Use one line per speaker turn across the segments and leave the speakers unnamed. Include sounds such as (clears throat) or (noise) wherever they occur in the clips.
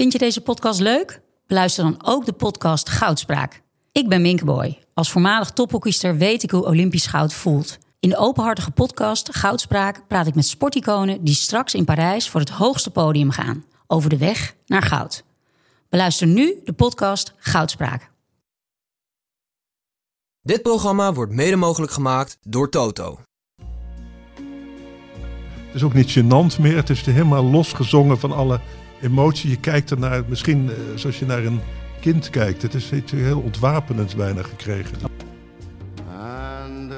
Vind je deze podcast leuk? Beluister dan ook de podcast Goudspraak. Ik ben Minke Boy. Als voormalig tophockeyster weet ik hoe Olympisch goud voelt. In de openhartige podcast Goudspraak praat ik met sporticonen die straks in Parijs voor het hoogste podium gaan. Over de weg naar goud. Beluister nu de podcast Goudspraak.
Dit programma wordt mede mogelijk gemaakt door Toto.
Het is ook niet gênant meer. Het is helemaal losgezongen van alle emotie. Je kijkt ernaar, misschien eh, zoals je naar een kind kijkt. Het is iets heel ontwapenends bijna gekregen.
And uh,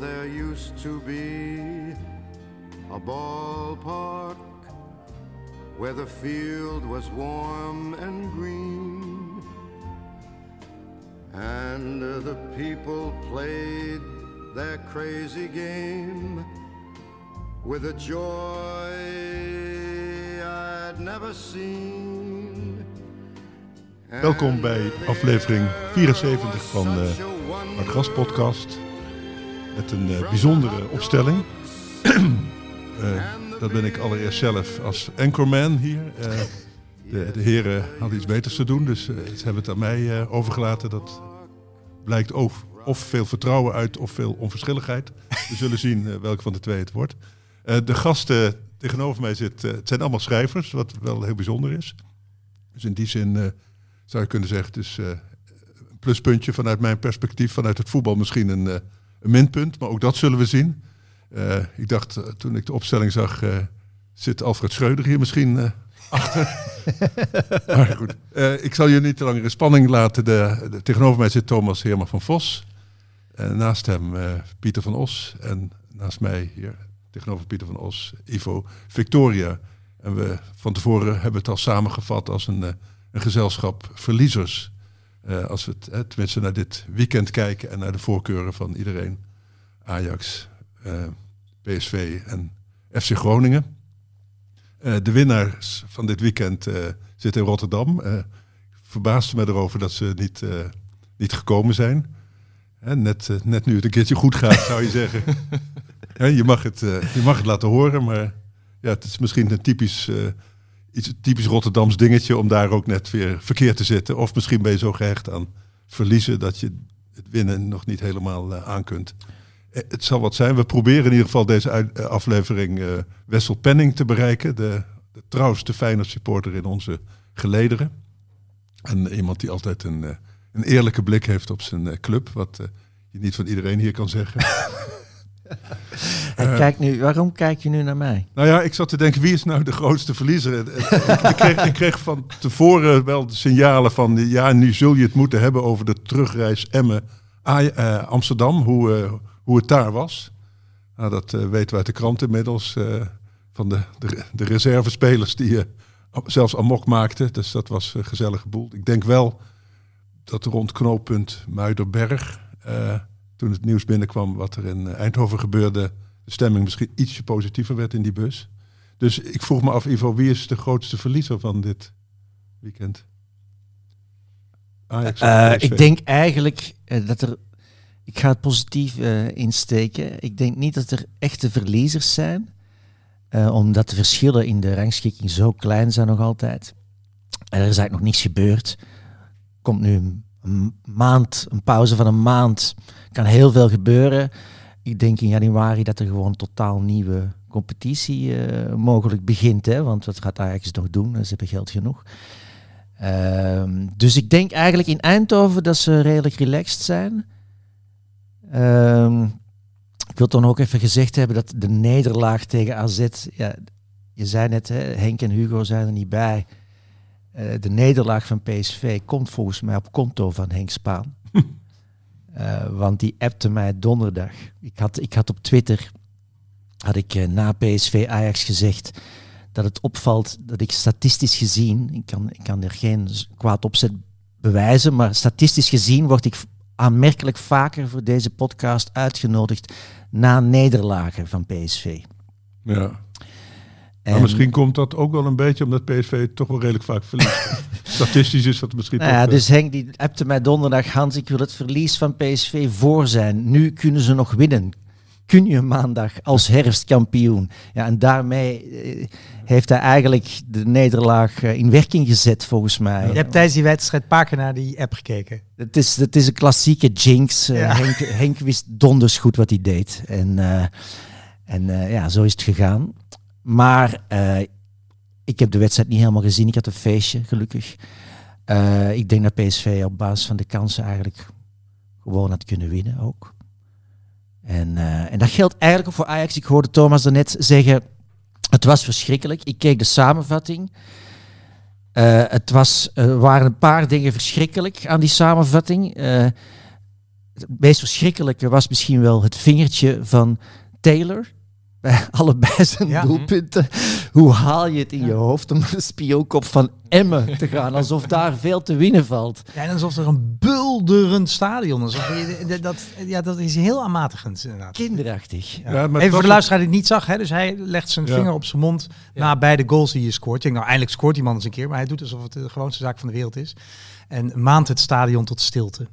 there used to be a ballpark where the field was warm and green. And uh, the people played their crazy game with a joy I'd never seen.
Welkom bij aflevering 74 van de Hartgras podcast. Met een eh, bijzondere opstelling. (clears throat) Eh, dat ben ik allereerst zelf als anchorman hier. Eh, de, de heren hadden iets beters te doen, dus eh, ze hebben het aan mij eh, overgelaten. Dat blijkt of, of veel vertrouwen uit of veel onverschilligheid. We zullen zien eh, welke van de twee het wordt. Eh, de gasten tegenover mij zitten, het zijn allemaal schrijvers, wat wel heel bijzonder is. Dus in die zin eh, zou je kunnen zeggen, het is eh, een pluspuntje vanuit mijn perspectief, vanuit het voetbal misschien een, eh, een minpunt, maar ook dat zullen we zien. Eh, ik dacht, eh, toen ik de opstelling zag, eh, zit Alfred Schreuder hier misschien eh, achter. (laughs) maar goed, Eh, ik zal je niet te lang in spanning laten. De, de- tegenover mij zit Thomas Heerma van Vos. En naast hem eh, Pieter van Os. En naast mij hier, tegenover Pieter van Os, Ivo Victoria. En we van tevoren hebben het al samengevat als een, eh, een gezelschap verliezers. Eh, als we het, eh, tenminste naar dit weekend kijken en naar de voorkeuren van iedereen. Ajax, eh, PSV en FC Groningen. De winnaars van dit weekend zitten in Rotterdam. Verbaasde me erover dat ze niet, niet gekomen zijn. Net, net nu het een keertje goed gaat, zou je zeggen. (laughs) Hè, je, mag het, eh, je mag het laten horen, maar ja, het is misschien een typisch, eh, iets typisch Rotterdams dingetje om daar ook net weer verkeerd te zitten. Of misschien ben je zo gehecht aan verliezen dat je het winnen nog niet helemaal eh, aan kunt. Het zal wat zijn. We proberen in ieder geval deze aflevering Wessel Penning te bereiken. De, de trouwste fijne supporter in onze gelederen. En iemand die altijd een, een eerlijke blik heeft op zijn club. Wat je niet van iedereen hier kan zeggen. (laughs)
Hij kijkt nu, waarom kijk je nu naar mij?
Nou ja, ik zat te denken, wie is nou de grootste verliezer? Eh, ik, kreeg, ik kreeg van tevoren wel de signalen van... ja, nu zul je het moeten hebben over de terugreis Emmen eh, Amsterdam. Hoe, eh, hoe het daar was. Nou, dat eh, weten we uit de krant inmiddels. eh, van de, de, de reservespelers die eh, zelfs amok maakten. Dus dat was een gezellige boel. Ik denk wel dat rond knooppunt Muiderberg... eh, toen het nieuws binnenkwam wat er in Eindhoven gebeurde... de stemming misschien ietsje positiever werd in die bus. Dus ik vroeg me af, Ivo, wie is de grootste verliezer van dit weekend? Ajax
Eh, ik denk eigenlijk eh, dat er. Ik ga het positief eh, insteken. Ik denk niet dat er echte verliezers zijn, eh, omdat de verschillen in de rangschikking zo klein zijn nog altijd. En er is eigenlijk nog niets gebeurd. Komt nu een, maand, een pauze van een maand, kan heel veel gebeuren. Ik denk in januari dat er gewoon een totaal nieuwe competitie eh, mogelijk begint. Hè? Want wat gaat Ajax nog doen? Ze hebben geld genoeg. Ehm, dus ik denk eigenlijk in Eindhoven dat ze redelijk relaxed zijn. Ehm, ik wil nog ook even gezegd hebben dat de nederlaag tegen AZ, ja, je zei net, hè, Henk en Hugo zijn er niet bij. Eh, de nederlaag van PSV komt volgens mij op konto van Henk Spaan. (laughs) Eh, want die appte mij donderdag. Ik had, ik had op Twitter, had ik eh, na PSV Ajax gezegd, dat het opvalt dat ik statistisch gezien, ik kan, ik kan er geen kwaad opzet bewijzen, maar statistisch gezien word ik aanmerkelijk vaker voor deze podcast uitgenodigd na nederlagen van PSV.
Ja.
En,
Maar misschien komt dat ook wel een beetje omdat PSV toch wel redelijk vaak verliest. (laughs) Statistisch is dat misschien
nou
toch...
ja,
eh,
dus Henk die appte mij donderdag, Hans, ik wil het verlies van PSV voor zijn. Nu kunnen ze nog winnen. kun je maandag als herfstkampioen. Ja, en daarmee eh, heeft hij eigenlijk de nederlaag eh, in werking gezet, volgens mij.
Je hebt tijdens die wedstrijd paar keer naar die app gekeken.
Het is, het is een klassieke jinx.
Ja. (laughs)
Henk, Henk wist donders goed wat hij deed. En, eh, en eh, ja, zo is het gegaan. Maar eh, ik heb de wedstrijd niet helemaal gezien. Ik had een feestje, gelukkig. Eh, ik denk dat PSV op basis van de kansen eigenlijk gewoon had kunnen winnen ook. En, eh, en dat geldt eigenlijk ook voor Ajax. Ik hoorde Thomas daarnet zeggen, het was verschrikkelijk. Ik keek de samenvatting. Het was, er waren een paar dingen verschrikkelijk aan die samenvatting. Het meest verschrikkelijke was misschien wel het vingertje van Taylor. Bij (laughs) allebei zijn
Ja.
doelpunten. Hoe haal je het in je hoofd om naar de spionkop van Emmen te gaan? Alsof daar veel te winnen valt.
Ja, en alsof er een bulderend stadion is. Alsof je- (laughs) dat, dat, ja, dat is heel aanmatigend inderdaad.
Kinderachtig.
Ja, maar
Even voor de luisteraar die het niet zag, hè? dus hij legt zijn
Ja.
vinger op zijn mond na beide goals die je scoort. Ik denk, nou eindelijk scoort die man eens een keer, maar hij doet alsof het de gewoonste zaak van de wereld is. En maand het stadion tot stilte.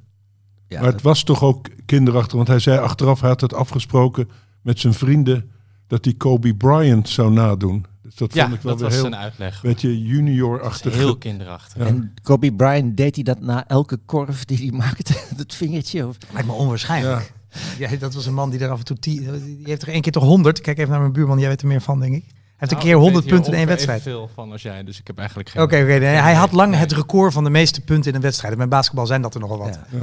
Ja,
maar het was toch ook kinderachtig, want hij zei achteraf, hij had het afgesproken met zijn vrienden, dat hij Kobe Bryant zou nadoen. Dus dat
Ja,
vond ik wel
dat
weer
was
heel,
zijn uitleg.
beetje junior-achtig.
Heel kinderachtig.
Ja. (laughs)
En Kobe Bryant deed hij dat na elke korf die hij maakte, (laughs) het vingertje. Of...
Lijkt me onwaarschijnlijk. Ja. dat was een man die er af en toe... Die heeft er één keer toch 100. Kijk even naar mijn buurman, jij weet er meer van, denk ik. Hij heeft een
Nou,
keer
ik
100
weet hier
punten in één wedstrijd.
veel van als jij, dus ik heb eigenlijk geen...
Oké, oké. nee, hij had lang
Nee.
het record van de meeste punten in een wedstrijd. Bij basketbal zijn dat er nogal wat.
Ja.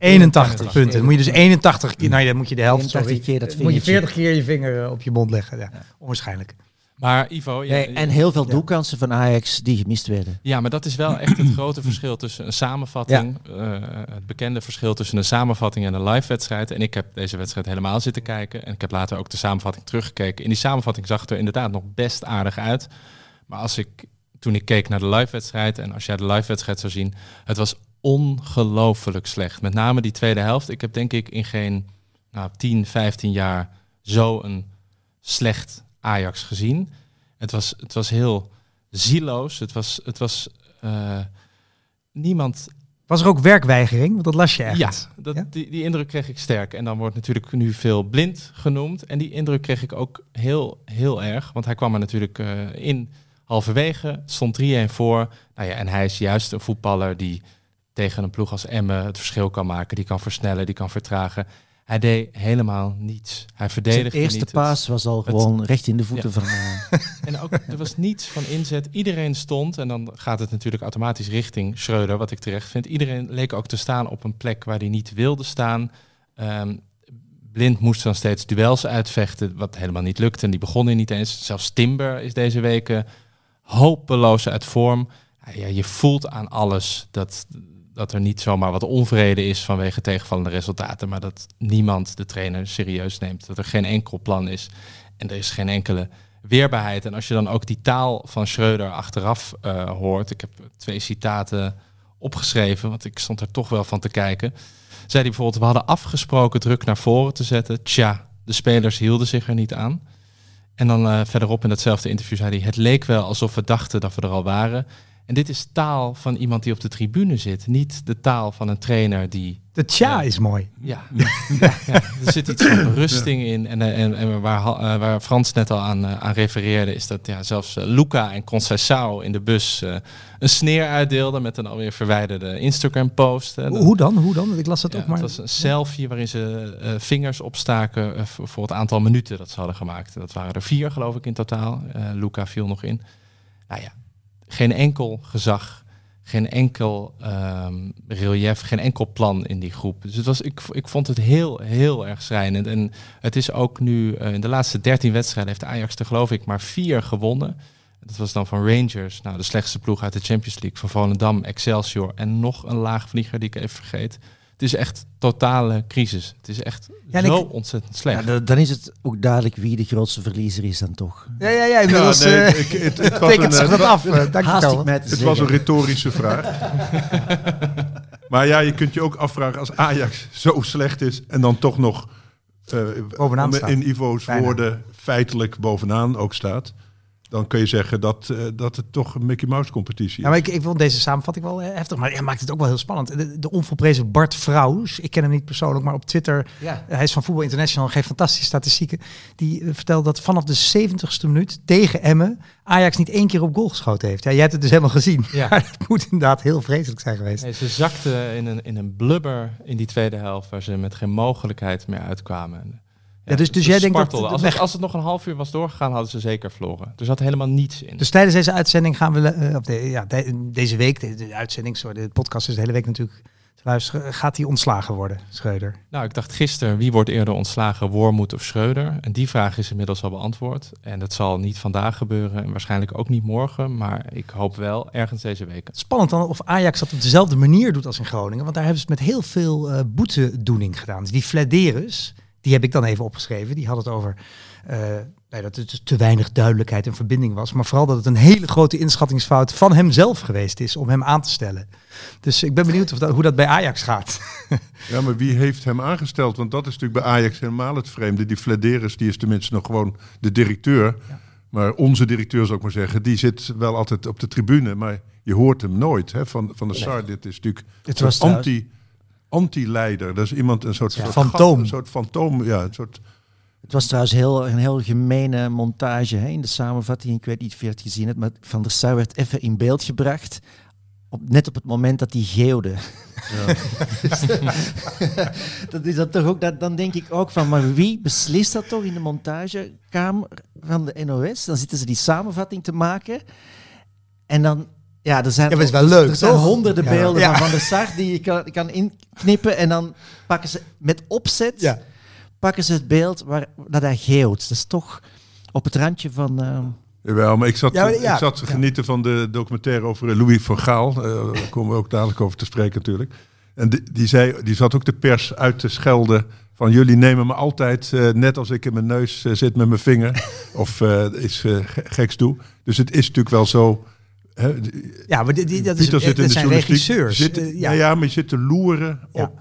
81 punten. Dan moet je dus 81 keer... Nou ja, dan moet je de helft...
81
Sorry.
keer dat
moet je
vingertje.
40 keer je vinger eh, op je mond leggen. Ja, onwaarschijnlijk.
Maar Ivo, ja,
Nee, en heel veel doelkansen van Ajax die gemist werden.
ja, maar dat is wel echt het grote verschil tussen een samenvatting, eh, het bekende verschil tussen een samenvatting en een live wedstrijd. En ik heb deze wedstrijd helemaal zitten kijken en ik heb later ook de samenvatting teruggekeken. In die samenvatting zag het er inderdaad nog best aardig uit. Maar als ik, toen ik keek naar de live wedstrijd en als jij de live wedstrijd zou zien, het was ongelooflijk slecht. Met name die tweede helft. Ik heb denk ik in geen nou, 10, 15 jaar zo een slecht Ajax gezien. Het was, het was heel zieloos. Het was, het was eh, niemand.
Was er ook werkweigering? Want dat las je
Ja,
echt.
dat,
Ja?
Die, die indruk kreeg ik sterk. En dan wordt natuurlijk nu veel blind genoemd. En die indruk kreeg ik ook heel, heel erg. Want hij kwam er natuurlijk eh, in halverwege, stond 3-1 voor. Nou ja, en hij is juist een voetballer die tegen een ploeg als Emmen het verschil kan maken. Die kan versnellen, die kan vertragen. Hij deed helemaal niets. Hij
Zijn
verdedigde
eerste
niet. Het-
paas was al gewoon recht in de voeten van... (laughs) eh,
En ook, er was niets van inzet. Iedereen stond, en dan gaat het natuurlijk automatisch richting Schreuder, wat ik terecht vind. Iedereen leek ook te staan op een plek waar hij niet wilde staan. Ehm, Blind moest dan steeds duels uitvechten, wat helemaal niet lukte. En die begonnen niet eens. Zelfs Timber is deze weken hopeloos uit vorm. Ja, je voelt aan alles dat, dat er niet zomaar wat onvrede is vanwege tegenvallende resultaten. Maar dat niemand de trainer serieus neemt. Dat er geen enkel plan is. En er is geen enkele weerbaarheid. En als je dan ook die taal van Schreuder achteraf eh, hoort. Ik heb twee citaten opgeschreven, want ik stond er toch wel van te kijken. Zei hij bijvoorbeeld, we hadden afgesproken druk naar voren te zetten. Tja, de spelers hielden zich er niet aan. En dan eh, verderop in datzelfde interview zei hij, het leek wel alsof we dachten dat we er al waren. En dit is taal van iemand die op de tribune zit. Niet de taal van een trainer die
De tja
Ja.
is mooi.
ja, ja, (laughs) er zit iets van berusting in. En, eh, en, en waar, eh, waar Frans net al aan, eh, aan refereerde, is dat ja, zelfs Luca en Conceição in de bus een sneer uitdeelden met een alweer verwijderde Instagram-post.
Hoe dan? Hoe dan? Ik las dat
ja,
ook maar.
Het was een selfie waarin ze vingers opstaken voor, het aantal minuten dat ze hadden gemaakt. Dat waren er vier, geloof ik, in totaal. Luca viel nog in. Nou ja, geen enkel gezag, geen enkel ehm, relief, geen enkel plan in die groep. Dus het was, ik, ik vond het heel, heel erg schrijnend. En het is ook nu, eh, in de laatste 13 wedstrijden heeft Ajax er geloof ik maar vier gewonnen. Dat was dan van Rangers, nou de slechtste ploeg uit de Champions League, van Volendam, Excelsior en nog een laagvlieger die ik even vergeet. Het is echt totale crisis. Het is echt
Ja,
zo
ik-
ontzettend
ja,
slecht.
dan- dan is het ook duidelijk wie de grootste verliezer is dan toch.
Ja, ja, ja.
Ja, nee,
eh,
ik- het, (laughs) het was een,
zich
eh,
dat af. eh, Dank je wel.
Het
zeggen.
was een retorische vraag. (laughs) maar ja, je kunt je ook afvragen als Ajax zo slecht is en dan toch nog eh,
Bovenaan
in Ivo's
Bijna.
woorden feitelijk bovenaan ook staat. Dan kun je zeggen dat, eh, dat het toch een Mickey Mouse competitie is.
Ja, maar ik, ik vond deze samenvatting wel eh, heftig, maar hij maakt het ook wel heel spannend. De, de onvolprezen Bart Vrouws, ik ken hem niet persoonlijk, maar op Twitter,
Ja.
hij is van Voetbal International, geeft fantastische statistieken. Die eh, vertelde dat vanaf de 70ste minuut tegen Emmen Ajax niet één keer op goal geschoten heeft. Ja, jij hebt het dus helemaal gezien.
Ja. (laughs)
Maar het moet inderdaad heel vreselijk zijn geweest.
Nee, ze zakten in een, in een blubber in die tweede helft, waar ze met geen mogelijkheid meer uitkwamen.
Ja, dus- dus jij denkt dat
als, het, als het nog een half uur was doorgegaan, hadden ze zeker verloren. Er zat helemaal niets in.
Dus tijdens deze uitzending gaan we, eh, of de, ja, de- deze week, de, de uitzending, sorry, de podcast is de hele week natuurlijk te luisteren, gaat hij ontslagen worden, Schreuder?
Nou, ik dacht gisteren, wie wordt eerder ontslagen, Wormoed of Schreuder? En die vraag is inmiddels al beantwoord. En dat zal niet vandaag gebeuren en waarschijnlijk ook niet morgen. Maar ik hoop wel ergens deze week.
Spannend dan of Ajax dat op dezelfde manier doet als in Groningen. Want daar hebben ze het met heel veel eh, boetedoening gedaan. Dus die Flederus, die heb ik dan even opgeschreven. Die had het over eh, nee, dat het dus te weinig duidelijkheid en verbinding was. Maar vooral dat het een hele grote inschattingsfout van hemzelf geweest is om hem aan te stellen. Dus ik ben benieuwd of dat, hoe dat bij Ajax gaat. (laughs)
Ja, maar wie heeft hem aangesteld? Want dat is natuurlijk bij Ajax helemaal het vreemde. Die Flederis, die is tenminste nog gewoon de directeur. Maar onze directeur, zou ik maar zeggen, die zit wel altijd op de tribune. Maar je hoort hem nooit hè, van, van de Sar. Dit is natuurlijk
Het was
anti, anti-leider. Dat is iemand, een soort,
Ja,
soort
fantoom.
gat, Een soort fantoom, ja. Een soort,
Het was trouwens heel, een heel gemene montage hè, in de samenvatting. Ik weet niet of je het gezien hebt, maar Van der Sar werd even in beeld gebracht. Op, net op het moment dat hij geeuwde. Dus, (laughs) dat is dat toch ook, dat, dan denk ik ook van, maar wie beslist dat toch in de montagekamer van de NOS? Dan zitten ze die samenvatting te maken. En dan, ja, er zijn,
Ja, maar het is wel leuk,
er zijn
toch?
honderden
Ja.
beelden
Ja.
van Van der Sar die je kan, kan inknippen. En dan pakken ze met opzet
Ja.
pakken ze het beeld waar dat hij geeuwt. Dat is toch op het randje van. eh,
Jawel, maar ik zat,
Ja, maar ja.
ik zat te
Ja.
genieten van de documentaire over eh, Louis van Gaal. Eh, daar komen we ook dadelijk over te spreken natuurlijk. En die, die, zei, die zat ook de pers uit te schelden van jullie nemen me altijd, eh, net als ik in mijn neus zit met mijn vinger, of eh iets eh, ge- geks doe. Dus het is natuurlijk wel zo... Hè,
Ja, maar die, die, dat, is,
Pieter zit in
dat
de
zijn regisseurs.
Zit,
Eh,
ja. ja, maar je zit te loeren
Ja.
op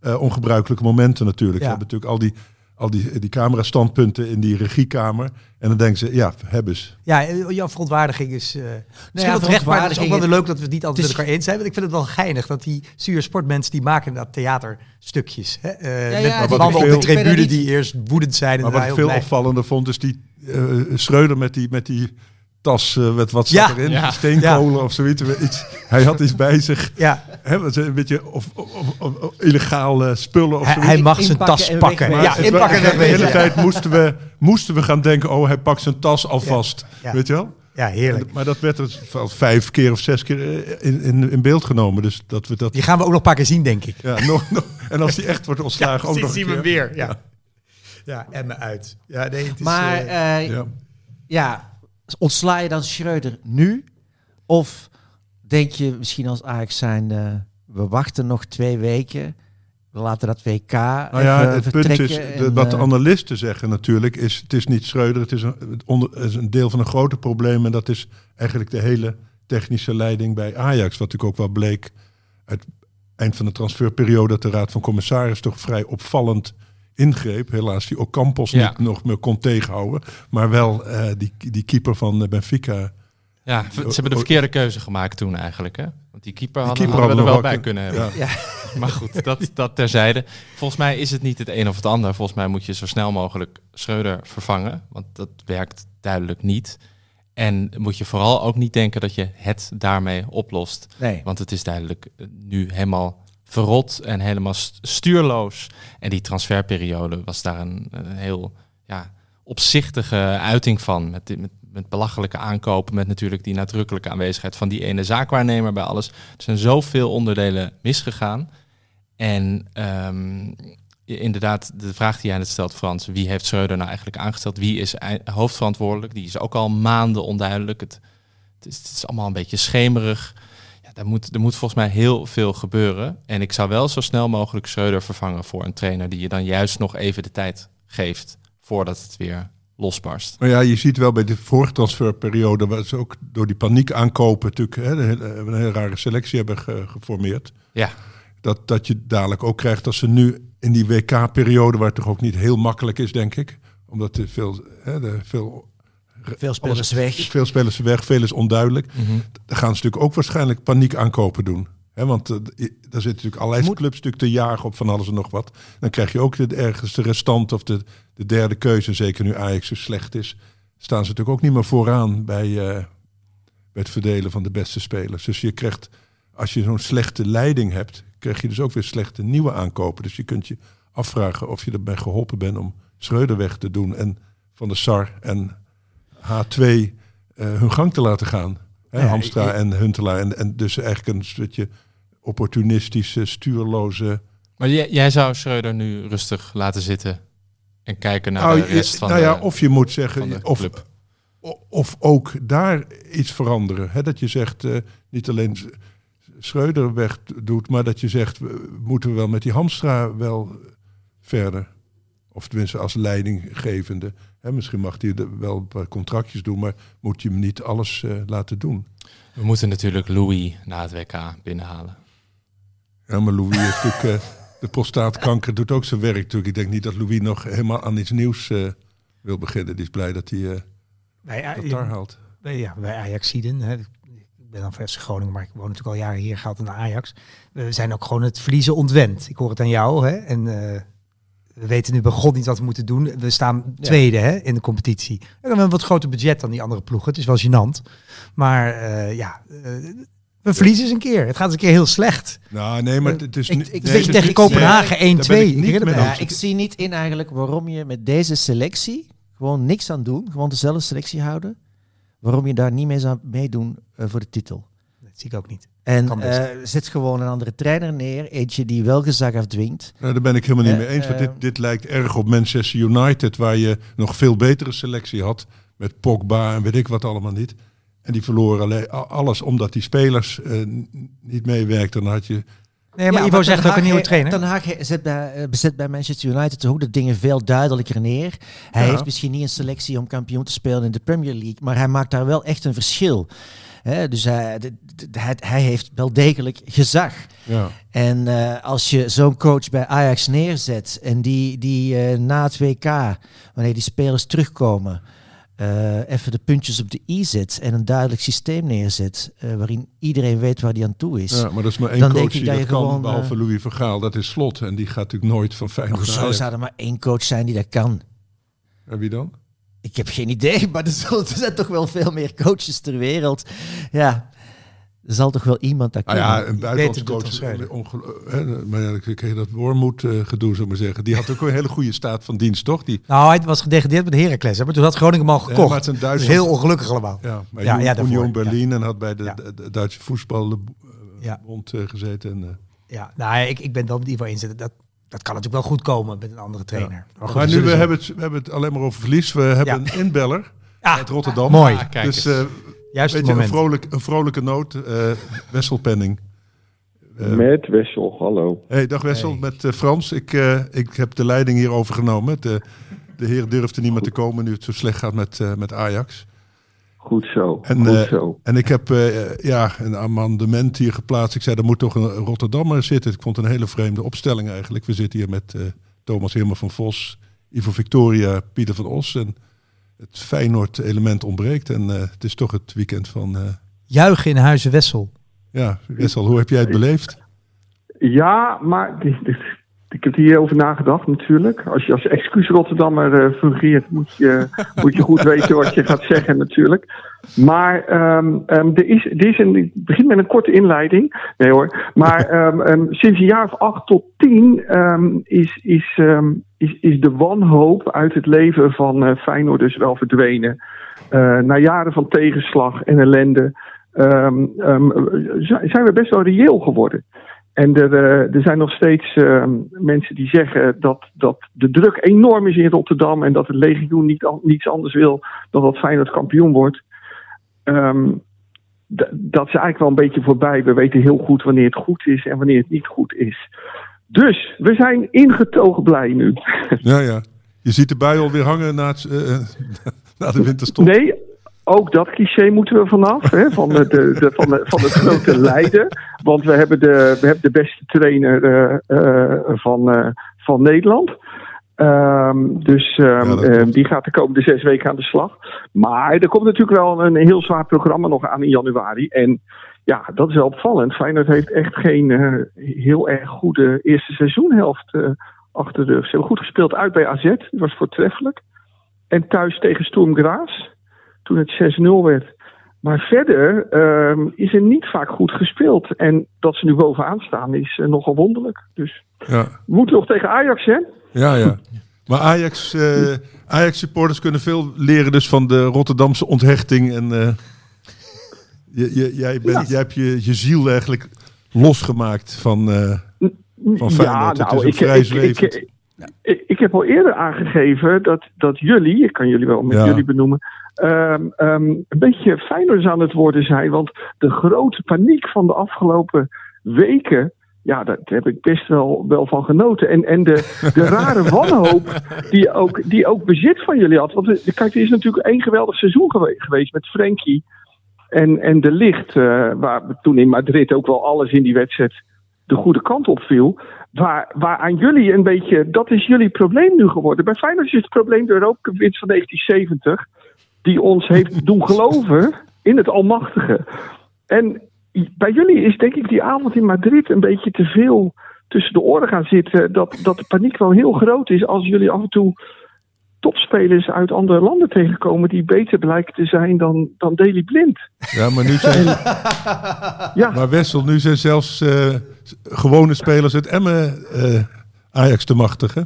eh, ongebruikelijke momenten natuurlijk.
Ja.
Ze hebben natuurlijk al die, al die, die camerastandpunten in die regiekamer. En dan denken ze, ja, hebben ze.
Ja, eh, jouw verontwaardiging is. eh misschien
ja,
het is ook
verontwaardiging-
wel weer leuk dat we het niet altijd
Het
met elkaar eens zijn. Want ik vind het wel geinig dat die zuur sportmensen die maken dat theaterstukjes. Hè? Eh,
ja,
met
dat
met mannen op de
veel-
er
tribune die eerst woedend zijn en
Maar wat ik
heel
veel opvallender vond, is die eh Schreuder met die, met die tas, eh, met wat zat
Ja.
erin?
Ja.
Steenkolen of zoiets. Iets, hij had iets bij zich.
Ja,
Hè, wat een beetje of, of, of- of illegale spullen of
hij,
zoiets.
hij mag zijn tas
en
pakken. Ja, inpakken
De hele tijd moesten we, moesten we gaan denken, oh, hij pakt zijn tas alvast.
Ja.
Weet je wel?
Ja, heerlijk.
Maar dat werd dus vijf keer of zes keer eh, in, in, in beeld genomen. Dus dat we dat...
Die gaan we ook nog een paar keer zien, denk ik.
Ja, nog, nog, en als die echt wordt ontslagen, ook nog een
zien we weer. Ja, ja en me uit. Ja, nee, het is,
maar
eh,
eh,
Ja.
Ontsla je dan Schreuder nu? Of denk je misschien als Ajax zijn, we wachten nog twee weken, we laten dat WK
Nou ja,
even
het punt is, de,
en,
wat de
eh,
analisten zeggen natuurlijk, is het is niet Schreuder, het is een, het onder, het is een deel van een groter probleem. En dat is eigenlijk de hele technische leiding bij Ajax. Wat natuurlijk ook wel bleek uit eind van de transferperiode, dat de Raad van Commissaris toch vrij opvallend ingreep. Helaas die Ocampos
Ja.
niet nog meer kon tegenhouden. Maar wel eh, die, die keeper van eh, Benfica.
Ja, ze hebben de verkeerde keuze gemaakt toen eigenlijk. Hè? Want die keeper hadden,
keeper
hadden we er wel bij kunnen hebben.
Ja.
Maar goed, dat, dat terzijde. Volgens mij is het niet het een of het ander. Volgens mij moet je zo snel mogelijk Schreuder vervangen. Want dat werkt duidelijk niet. En moet je vooral ook niet denken dat je het daarmee oplost.
Nee.
Want het is duidelijk eh, nu helemaal verrot en helemaal st- stuurloos. En die transferperiode was daar een, een heel ja, opzichtige uiting van. Met, met, met belachelijke aankopen, met natuurlijk die nadrukkelijke aanwezigheid van die ene zaakwaarnemer bij alles. Er zijn zoveel onderdelen misgegaan. En ehm, inderdaad, de vraag die jij net stelt, Frans, wie heeft Schreuder nou eigenlijk aangesteld? Wie is hoofdverantwoordelijk? Die is ook al maanden onduidelijk. Het, het is allemaal een beetje schemerig. Ja, er, moet, er moet volgens mij heel veel gebeuren. En ik zou wel zo snel mogelijk Schreuder vervangen voor een trainer die je dan juist nog even de tijd geeft voordat het weer losbarst.
Maar ja, je ziet wel bij de vorige transferperiode, waar ze ook door die paniek aankopen natuurlijk hè, een, hele, een hele rare selectie hebben ge- geformeerd.
Ja,
Dat, dat je dadelijk ook krijgt als ze nu in die WK-periode, waar het toch ook niet heel makkelijk is, denk ik. Omdat er veel, hè, er veel
Veel spelers weg.
Veel spelers weg, veel is onduidelijk.
Mhm.
Dan gaan ze natuurlijk ook waarschijnlijk paniek aankopen doen. Want eh, daar zitten natuurlijk allerlei
Moet-
clubs natuurlijk te jagen op van alles en nog wat. Dan krijg je ook de, ergens de restant of de, de derde keuze. Zeker nu Ajax zo slecht is. Staan ze natuurlijk ook niet meer vooraan bij, eh, bij het verdelen van de beste spelers. Dus je krijgt, als je zo'n slechte leiding hebt, krijg je dus ook weer slechte nieuwe aankopen. Dus je kunt je afvragen of je erbij geholpen bent om Schreuder weg te doen. En Van de Sar en H2 eh, hun gang te laten gaan. Hè,
Ja,
Hamstra
ik-
en Huntelaar. En, en dus eigenlijk een soortje opportunistische, stuurloze...
Maar jij, jij zou Schreuder nu rustig laten zitten en kijken naar
Nou,
de rest
je-
van
nou ja,
de,
of je moet zeggen, of, of ook daar iets veranderen. Hè? Dat je zegt, eh, niet alleen Schreuder weg doet, maar dat je zegt, we- moeten we wel met die Hamstra wel verder? Of tenminste als leidinggevende. Hè? Misschien mag hij er wel een paar contractjes doen, maar moet je hem niet alles eh, laten doen?
We moeten natuurlijk Louis na het WK binnenhalen.
Ja, maar Louis heeft natuurlijk... eh, de prostaatkanker doet ook zijn werk natuurlijk. Ik denk niet dat Louis nog helemaal aan iets nieuws eh, wil beginnen. Die is blij dat hij eh dat daar haalt.
bij, ja, bij Ajaxiden. Hè. Ik ben dan van FC Groningen, maar ik woon natuurlijk al jaren hier, gaat naar Ajax. We zijn ook gewoon het verliezen ontwend. Ik hoor het aan jou. Hè. En eh, we weten nu bij God niet wat we moeten doen. We staan tweede hè, in de competitie. We hebben een wat groter budget dan die andere ploegen. Het is wel gênant. Maar eh, ja, eh, we verliezen eens een keer. Het gaat eens een keer heel slecht.
Nou, nee, maar het is
Ik-
niet...
ik-
nee,
tegen
niet-
Kopenhagen 1-2.
daar ben ik.
Ja, ik zie niet in eigenlijk waarom je met deze selectie gewoon niks aan doen, gewoon dezelfde selectie houden, waarom je daar niet mee zou meedoen eh, voor de titel.
Dat zie ik ook niet.
En
best.
eh, zet gewoon een andere trainer neer, eentje die wel gezag afdwingt.
Nou, daar ben ik helemaal niet
Eh,
mee eens. Want
eh,
dit, dit lijkt erg op Manchester United, waar je nog veel betere selectie had. Met Pogba en weet ik wat allemaal niet. En die verloren alles omdat die spelers eh, niet meewerkten. Dan had je...
Nee, maar
Ja,
Ivo zegt ook een nieuwe trainer.
Ten he- zet bij, bezet bij Manchester United ook de dingen veel duidelijker neer. Hij
Ja.
heeft misschien niet een selectie om kampioen te spelen in de Premier League, maar hij maakt daar wel echt een verschil. Hè, dus hij, hij, hij heeft wel degelijk gezag.
Ja.
En eh, als je zo'n coach bij Ajax neerzet en die, die eh, na het WK, wanneer die spelers terugkomen, eh, even de puntjes op de i zet en een duidelijk systeem neerzet, waarin iedereen weet waar die aan toe is.
ja, maar dat is maar één
Dan
coach die
dat
kan,
gewoon,
behalve
eh,
Louis Vergaal. Dat is Slot. En die gaat natuurlijk nooit van Feyenoord
Hoezo zou er maar één coach zijn die dat kan?
En wie dan?
Ik heb geen idee, (laughs) maar er, zullen- er zijn toch wel veel meer coaches ter wereld. Ja, er zal toch wel iemand dat
Ah
kunnen.
ja, een buitenlandse coach. maar ja, dan kreeg dat Wormoed eh, gedoe, zou ik maar zeggen. Die had ook een hele goede staat van dienst, toch? Die,
Nou, hij was gedegradeerd met Heracles. hè, Maar toen had Groningen hem al
Ja, maar
gekocht.
het is een
Dus heel ongelukkig allemaal.
Ja, maar
Ja,
ja,
ja, daarvoor,
Union Berlin en had bij de,
Ja.
Duitse voetbalbond
Ja.
eh, gezeten. En, eh,
Ja, nou, ja, ik, ik ben wel met Ivo inzetten. Dat, dat kan natuurlijk wel goed komen met een andere trainer. Maar goed,
maar
we
nu, we hebben, het, we hebben het alleen maar over verlies. We hebben
Ja.
een inbeller (laughs)
Ah,
uit Rotterdam.
mooi.
Ah, kijk
dus eh
Juist
weet
het
je, een, vrolijk, een vrolijke noot. eh Wessel Penning. Eh,
Met Wessel, hallo.
hey, dag Wessel, met eh, Frans. Ik, eh, ik heb de leiding hier overgenomen. De, de heer durfde niet meer te komen nu het zo slecht gaat met, eh, met Ajax.
Goed zo,
En,
goed
eh,
zo.
En ik heb eh, ja, een amendement hier geplaatst. Ik zei, er moet toch een Rotterdammer zitten. Ik vond het een hele vreemde opstelling eigenlijk. We zitten hier met eh, Thomas Hilmer van Vos, Ivo Victoria, Pieter van Os. En het Feyenoord-element ontbreekt. En eh, het is toch het weekend van... eh,
Juichen in Huizen Wessel.
ja, Wessel, hoe heb jij het beleefd?
Ja, maar dit- dit- ik heb hierover nagedacht natuurlijk. Als je als excuus Rotterdammer eh, fungeert, moet je, (laughs) moet je goed weten wat je gaat zeggen natuurlijk. Maar ehm, er, is, er is ik begin met een korte inleiding. Nee hoor. Maar ehm, sinds een jaar of acht tot tien is, is, is, is de wanhoop uit het leven van eh Feyenoord dus wel verdwenen. Eh, na jaren van tegenslag en ellende zijn we best wel reëel geworden. En er, eh, er zijn nog steeds ehm, mensen die zeggen dat, dat de druk enorm is in Rotterdam en dat het legioen niet, niets anders wil dan dat Feyenoord kampioen wordt. Ehm, dat is eigenlijk wel een beetje voorbij. We weten heel goed wanneer het goed is en wanneer het niet goed is. Dus we zijn ingetogen blij nu.
Ja, ja. Je ziet de bui alweer hangen na, het, eh, (laughs) na de winterstop.
Nee, ook dat cliché moeten we vanaf. Hè, van, de, de, van, de, van het grote (laughs) lijden. Want we hebben de, we hebben de beste trainer eh, eh, van, eh, van Nederland. Ehm, dus ehm,
Ja,
ehm, die gaat de komende zes weken aan de slag. Maar er komt natuurlijk wel een heel zwaar programma nog aan in januari. En ja, dat is wel opvallend. Feyenoord heeft echt geen heel erg goede eerste seizoenhelft achter de rug. Ze hebben goed gespeeld uit bij AZ. Dat was voortreffelijk. En thuis tegen Sturm Graz. Toen het 6-0 werd. Maar verder ehm, is er niet vaak goed gespeeld. En dat ze nu bovenaan staan is eh, nogal wonderlijk. Dus
Ja,
we moeten nog tegen Ajax, hè?
ja. ja. Maar Ajax, eh, Ajax supporters kunnen veel leren dus van de Rotterdamse onthechting. En eh, je, je, jij, bent, jij hebt je, je ziel eigenlijk losgemaakt van, van Feyenoord. Het is ook vrij zwevend.
ik, ik, ik heb al eerder aangegeven dat, dat jullie, ik kan jullie wel met
Ja.
jullie benoemen, ehm, ehm, een beetje Feyenoorders aan het worden zijn. Want de grote paniek van de afgelopen weken, ja, daar heb ik best wel, wel van genoten. En, en de, de (laughs) rare wanhoop die ook, die ook bezit van jullie had. Want eh, kijk, er is natuurlijk één geweldig seizoen gewe- geweest met Frenkie en, en de licht, eh, waar toen in Madrid ook wel alles in die wedstrijd de goede kant op viel. Waar, waar aan jullie een beetje, dat is jullie probleem nu geworden. Bij Feyenoord is het probleem de Europa winst van 1970, die ons heeft (laughs) doen geloven in het Almachtige. En bij jullie is denk ik die avond in Madrid een beetje te veel tussen de oren gaan zitten. Dat, dat de paniek wel heel groot is als jullie af en toe topspelers uit andere landen tegenkomen die beter blijken te zijn dan, dan Daley Blind.
Ja, maar nu zijn, (laughs)
Ja,
maar Wessel, nu zijn zelfs eh, gewone spelers uit Emmen eh, Ajax te machtig, hè?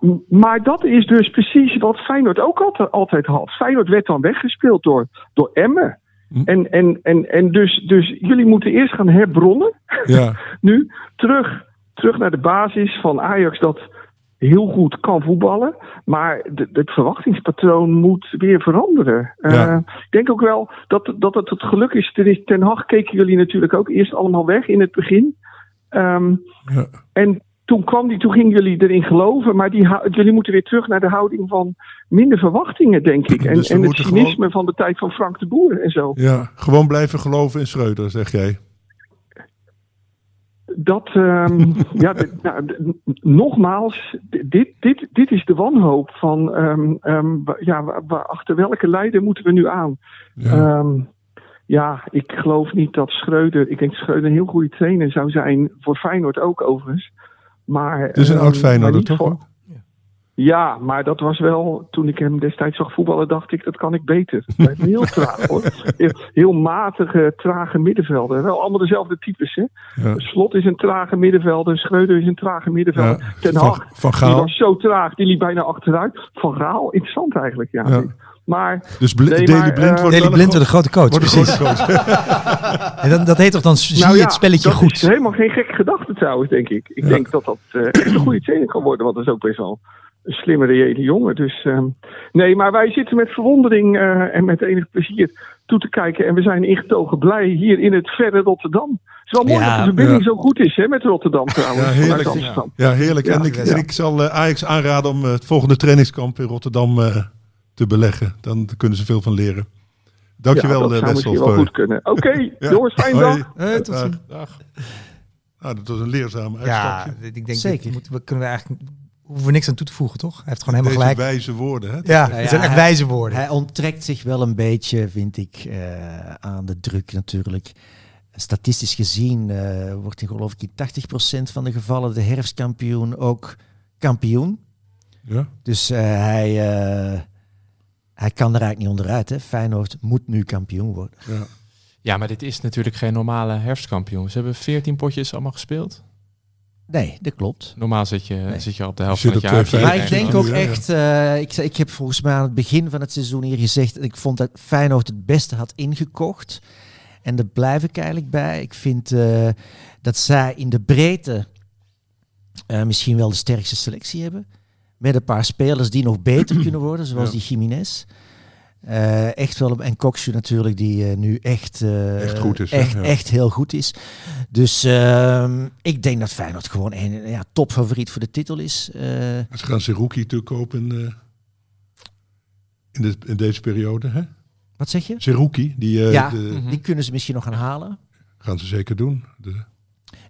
M- Maar dat is dus precies wat Feyenoord ook altijd, altijd had. Feyenoord werd dan weggespeeld door, door Emmen.
Hm.
En, en, en, en dus, dus jullie moeten eerst gaan herbronnen.
Ja, (laughs)
nu terug, terug naar de basis van Ajax dat heel goed kan voetballen. Maar het verwachtingspatroon moet weer veranderen.
Ja.
Eh, ik denk ook wel dat, dat het het geluk is. Ten Hag keken jullie natuurlijk ook eerst allemaal weg in het begin. Ehm,
ja.
en toen kwam die, toen gingen jullie erin geloven. Maar die, jullie moeten weer terug naar de houding van minder verwachtingen, denk ik. (laughs) En,
Dus we
en het cynisme
gewoon-
van de tijd van Frank de Boer en zo.
ja. Gewoon blijven geloven in Schreuder, zeg jij.
Dat, ehm, (laughs) ja, nou, nogmaals, dit, dit, dit is de wanhoop van, ehm, ehm, ja, achter welke leider moeten we nu aan?
Ja.
Ja, ik geloof niet dat Schreuder, ik denk dat Schreuder een heel goede trainer zou zijn, voor Feyenoord ook overigens. Maar,
Het is een oud
niet
toch?
Ja, maar dat was wel, toen ik hem destijds zag voetballen, dacht ik, dat kan ik beter. Lijkt me heel (laughs) traag hoor. Heel, heel matige, trage middenvelder. Wel allemaal dezelfde types hè.
Ja.
Slot is een trage middenvelder, Schreuder is een trage middenvelder.
Ja,
Ten
Van,
Hag,
van
die
Gaal.
was zo traag, die liep bijna achteruit. Van Gaal, interessant eigenlijk, ja.
Ja.
Maar
Dus Bl
Nee,
Daley
maar,
Blind
eh,
wordt een
Blind wordt de grote coach, precies.
grote coach. (laughs)
En dat, dat heet toch dan zie
nou
je
ja,
het spelletje
dat
goed.
is helemaal geen gekke gedachte trouwens, denk ik. Ik
Ja.
denk dat dat eh, echt een goede trainer kan worden, want dat is ook best wel een slimme, reële jongen. Dus ehm, nee, maar wij zitten met verwondering eh, en met enig plezier toe te kijken. En we zijn ingetogen blij hier in het verre Rotterdam. Het is wel mooi
Ja,
dat de verbinding
ja.
zo goed is hè, met Rotterdam trouwens.
Ja, heerlijk. Ja, heerlijk.
Ja,
en, ik,
ja.
en ik zal eh, Ajax aanraden om eh, het volgende trainingskamp in Rotterdam eh, te beleggen. Dan kunnen ze veel van leren. Dankjewel,
ja, dat zou
Wessel.
wel goed kunnen. (laughs) Oké,
Ja.
jongens, fijne
Hoi.
dag.
Tot
Dag.
ziens.
Dag. Nou, dat was een leerzame
Ja,
uitstapje.
ik denk
Zeker.
dat moeten we, kunnen we eigenlijk hoeven we niks aan toe te voegen, toch? Hij heeft gewoon helemaal
Deze
gelijk.
wijze woorden. Hè?
Ja,
ja,
het zijn echt wijze woorden.
Hij onttrekt zich wel een beetje, vind ik, eh, aan de druk natuurlijk. Statistisch gezien eh, wordt in geloof ik in 80% van de gevallen de herfstkampioen ook kampioen.
Ja.
Dus eh, hij, eh, hij kan er eigenlijk niet onderuit. Hè. Feyenoord moet nu kampioen worden.
Ja.
Ja, maar dit is natuurlijk geen normale herfstkampioen. Ze hebben 14 potjes allemaal gespeeld.
Nee, dat klopt.
Normaal zit je,
Nee.
zit je op de helft van het jaar.
twee
Maar ik denk ook
ja, ja.
echt, eh, ik, zei- ik heb volgens mij aan het begin van het seizoen hier gezegd, ik vond dat Feyenoord het beste had ingekocht. En daar blijf ik eigenlijk bij. Ik vind eh, dat zij in de breedte eh, misschien wel de sterkste selectie hebben. Met een paar spelers die nog beter kunnen (clears throat) worden, zoals
Ja.
die Jiménez. Eh, echt wel, en Koksu natuurlijk, die eh, nu echt, eh,
Echt goed is, Ja.
echt heel goed is. Dus ehm, ik denk dat Feyenoord gewoon een ja, topfavoriet voor de titel is. Eh,
Ze gaan Seruki terugkopen in, eh, in, de, in deze periode. Hè?
wat zeg je?
Seruki, die eh,
Ja.
de,
Mhm.
Die kunnen ze misschien nog gaan halen.
gaan ze zeker doen. De,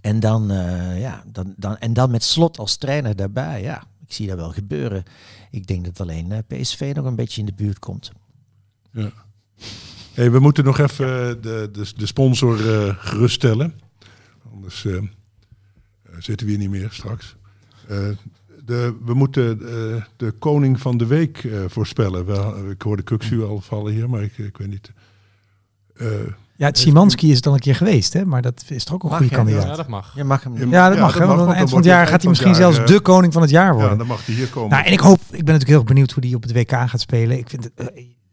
En dan, eh, ja, dan, dan, en dan met slot als trainer daarbij. Ja, ik zie dat wel gebeuren. Ik denk dat alleen eh, PSV nog een beetje in de buurt komt.
Ja. Hey, we moeten nog even de, de, de sponsor eh, geruststellen. Anders eh, eh, zitten we hier niet meer straks. Eh, de, we moeten eh, de koning van de week eh, voorspellen. Wel, ik hoorde Kuxu al vallen hier, maar ik, ik weet niet. Eh,
Ja, Szymanski is het al een keer geweest, hè? maar dat is toch ook een
Mag,
goede kandidaat.
Ja, dat mag.
Je mag hem
Ja,
Ja, dat mag. hè, want aan het eind van het jaar gaat hij misschien zelfs de koning van het jaar worden.
Ja, dan mag hij hier komen.
Nou, en ik hoop, ik ben natuurlijk heel benieuwd hoe die op het WK gaat spelen. Ik vind het,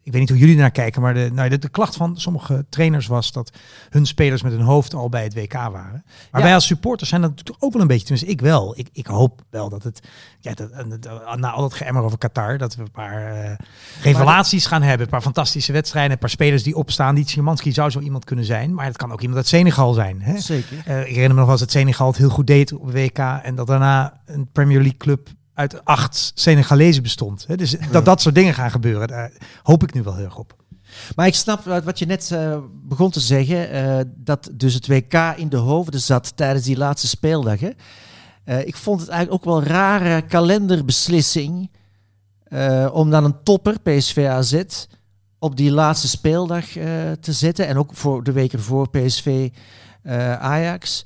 ik weet niet hoe jullie naar kijken, maar de, nou, de, de klacht van sommige trainers was dat hun spelers met hun hoofd al bij het WK waren. Maar
Ja.
wij als supporters zijn dat natuurlijk ook wel een beetje, tenminste ik wel. Ik, ik hoop wel dat het, ja, dat, na al dat geëmmer over Qatar, dat we een paar eh, revelaties gaan hebben. Een paar fantastische wedstrijden, een paar spelers die opstaan. Die Szymanski zou zo iemand kunnen zijn, maar het kan ook iemand uit Senegal zijn. Hè?
Zeker.
Eh, ik herinner me nog wel eens dat Senegal het heel goed deed op WK en dat daarna een Premier League club uit acht Senegalezen bestond. Hè? Dus dat dat soort dingen gaan gebeuren, daar hoop ik nu wel heel erg op.
Maar ik snap wat wat je net eh, begon te zeggen, eh, dat dus het WK in de hoofden zat tijdens die laatste speeldag. Hè? Eh, ik vond het eigenlijk ook wel een rare kalenderbeslissing om dan een topper, PSV AZ, op die laatste speeldag te zetten. En ook voor de week ervoor PSV Ajax.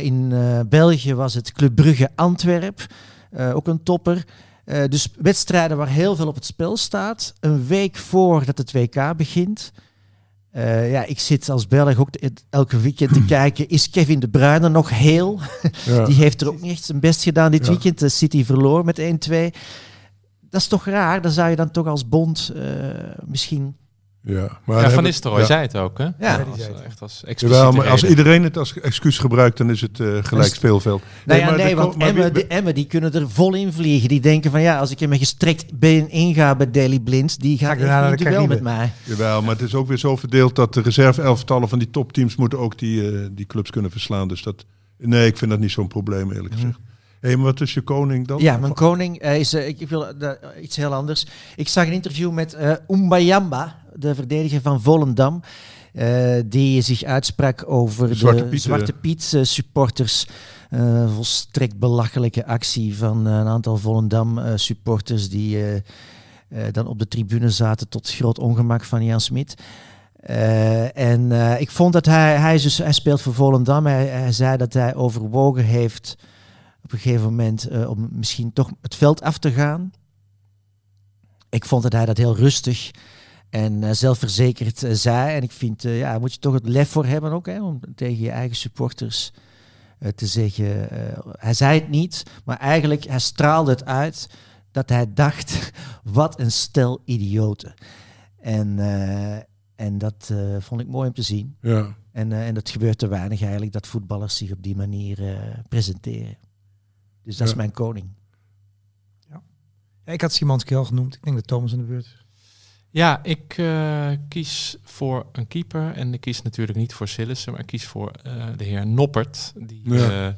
In België was het Club Brugge Antwerp, eh, ook een topper. Eh, dus wedstrijden waar heel veel op het spel staat. Een week voordat het WK begint. Eh, ja, ik zit als Belg ook elke weekend te (clears throat) kijken. Is Kevin De Bruyne nog heel?
Ja. (laughs)
Die heeft er ook niet echt zijn best gedaan dit
Ja.
weekend. De City verloor met 1-2. Dat is toch raar? Dan zou je dan toch als bond misschien...
Ja, maar
Ja,
dan
Van Nistelrooy
ja.
zei het ook, hè?
Ja.
die
als,
zei het.
echt als
Jawel, maar als iedereen het als excuus gebruikt, dan is het eh, gelijk speelveld.
Nou ja,
maar
nee, want Emmen,
wie-
die, kunnen er vol in vliegen. Die denken van ja, als ik in mijn gestrekt been inga bij Daily Blind, die
Ga
gaat
ik
echt
de
duel met mij.
Jawel, maar het is ook weer zo verdeeld dat de reserve-elftallen van die topteams moeten ook die, eh, die clubs kunnen verslaan. Dus dat, nee, ik vind dat niet zo'n probleem eerlijk gezegd. Hé, maar wat is je koning dan?
Ja, mijn koning eh, is, eh, ik, wil eh, iets heel anders. Ik zag een interview met Umbayamba, de verdediger van Volendam, die zich uitsprak over de
Zwarte Piet,
Zwarte
eh.
Piet eh, supporters. Eh, volstrekt belachelijke actie van een aantal Volendam supporters die dan op de tribune zaten tot groot ongemak van Jan Smit. En ik vond dat hij, hij, dus, hij speelt voor Volendam. Hij, hij zei dat hij overwogen heeft op een gegeven moment eh, om misschien toch het veld af te gaan. Ik vond dat hij dat heel rustig en eh, zelfverzekerd eh, zei. En ik vind, ja, daar moet je toch het lef voor hebben ook, hè, om tegen je eigen supporters te zeggen. hij zei het niet, maar eigenlijk hij straalde het uit dat hij dacht, (laughs) wat een stel idioten. En, en dat vond ik mooi om te zien.
Ja.
En, en dat gebeurt te weinig eigenlijk, dat voetballers zich op die manier presenteren. Dus dat
Ja.
is mijn koning.
Ja, ik had Szymanski al genoemd. Ik denk dat Thomas aan de beurt is.
Ja, ik eh, kies voor een keeper. En ik kies natuurlijk niet voor Sillissen, maar ik kies voor eh, de heer Noppert. Die
Ja.
eh,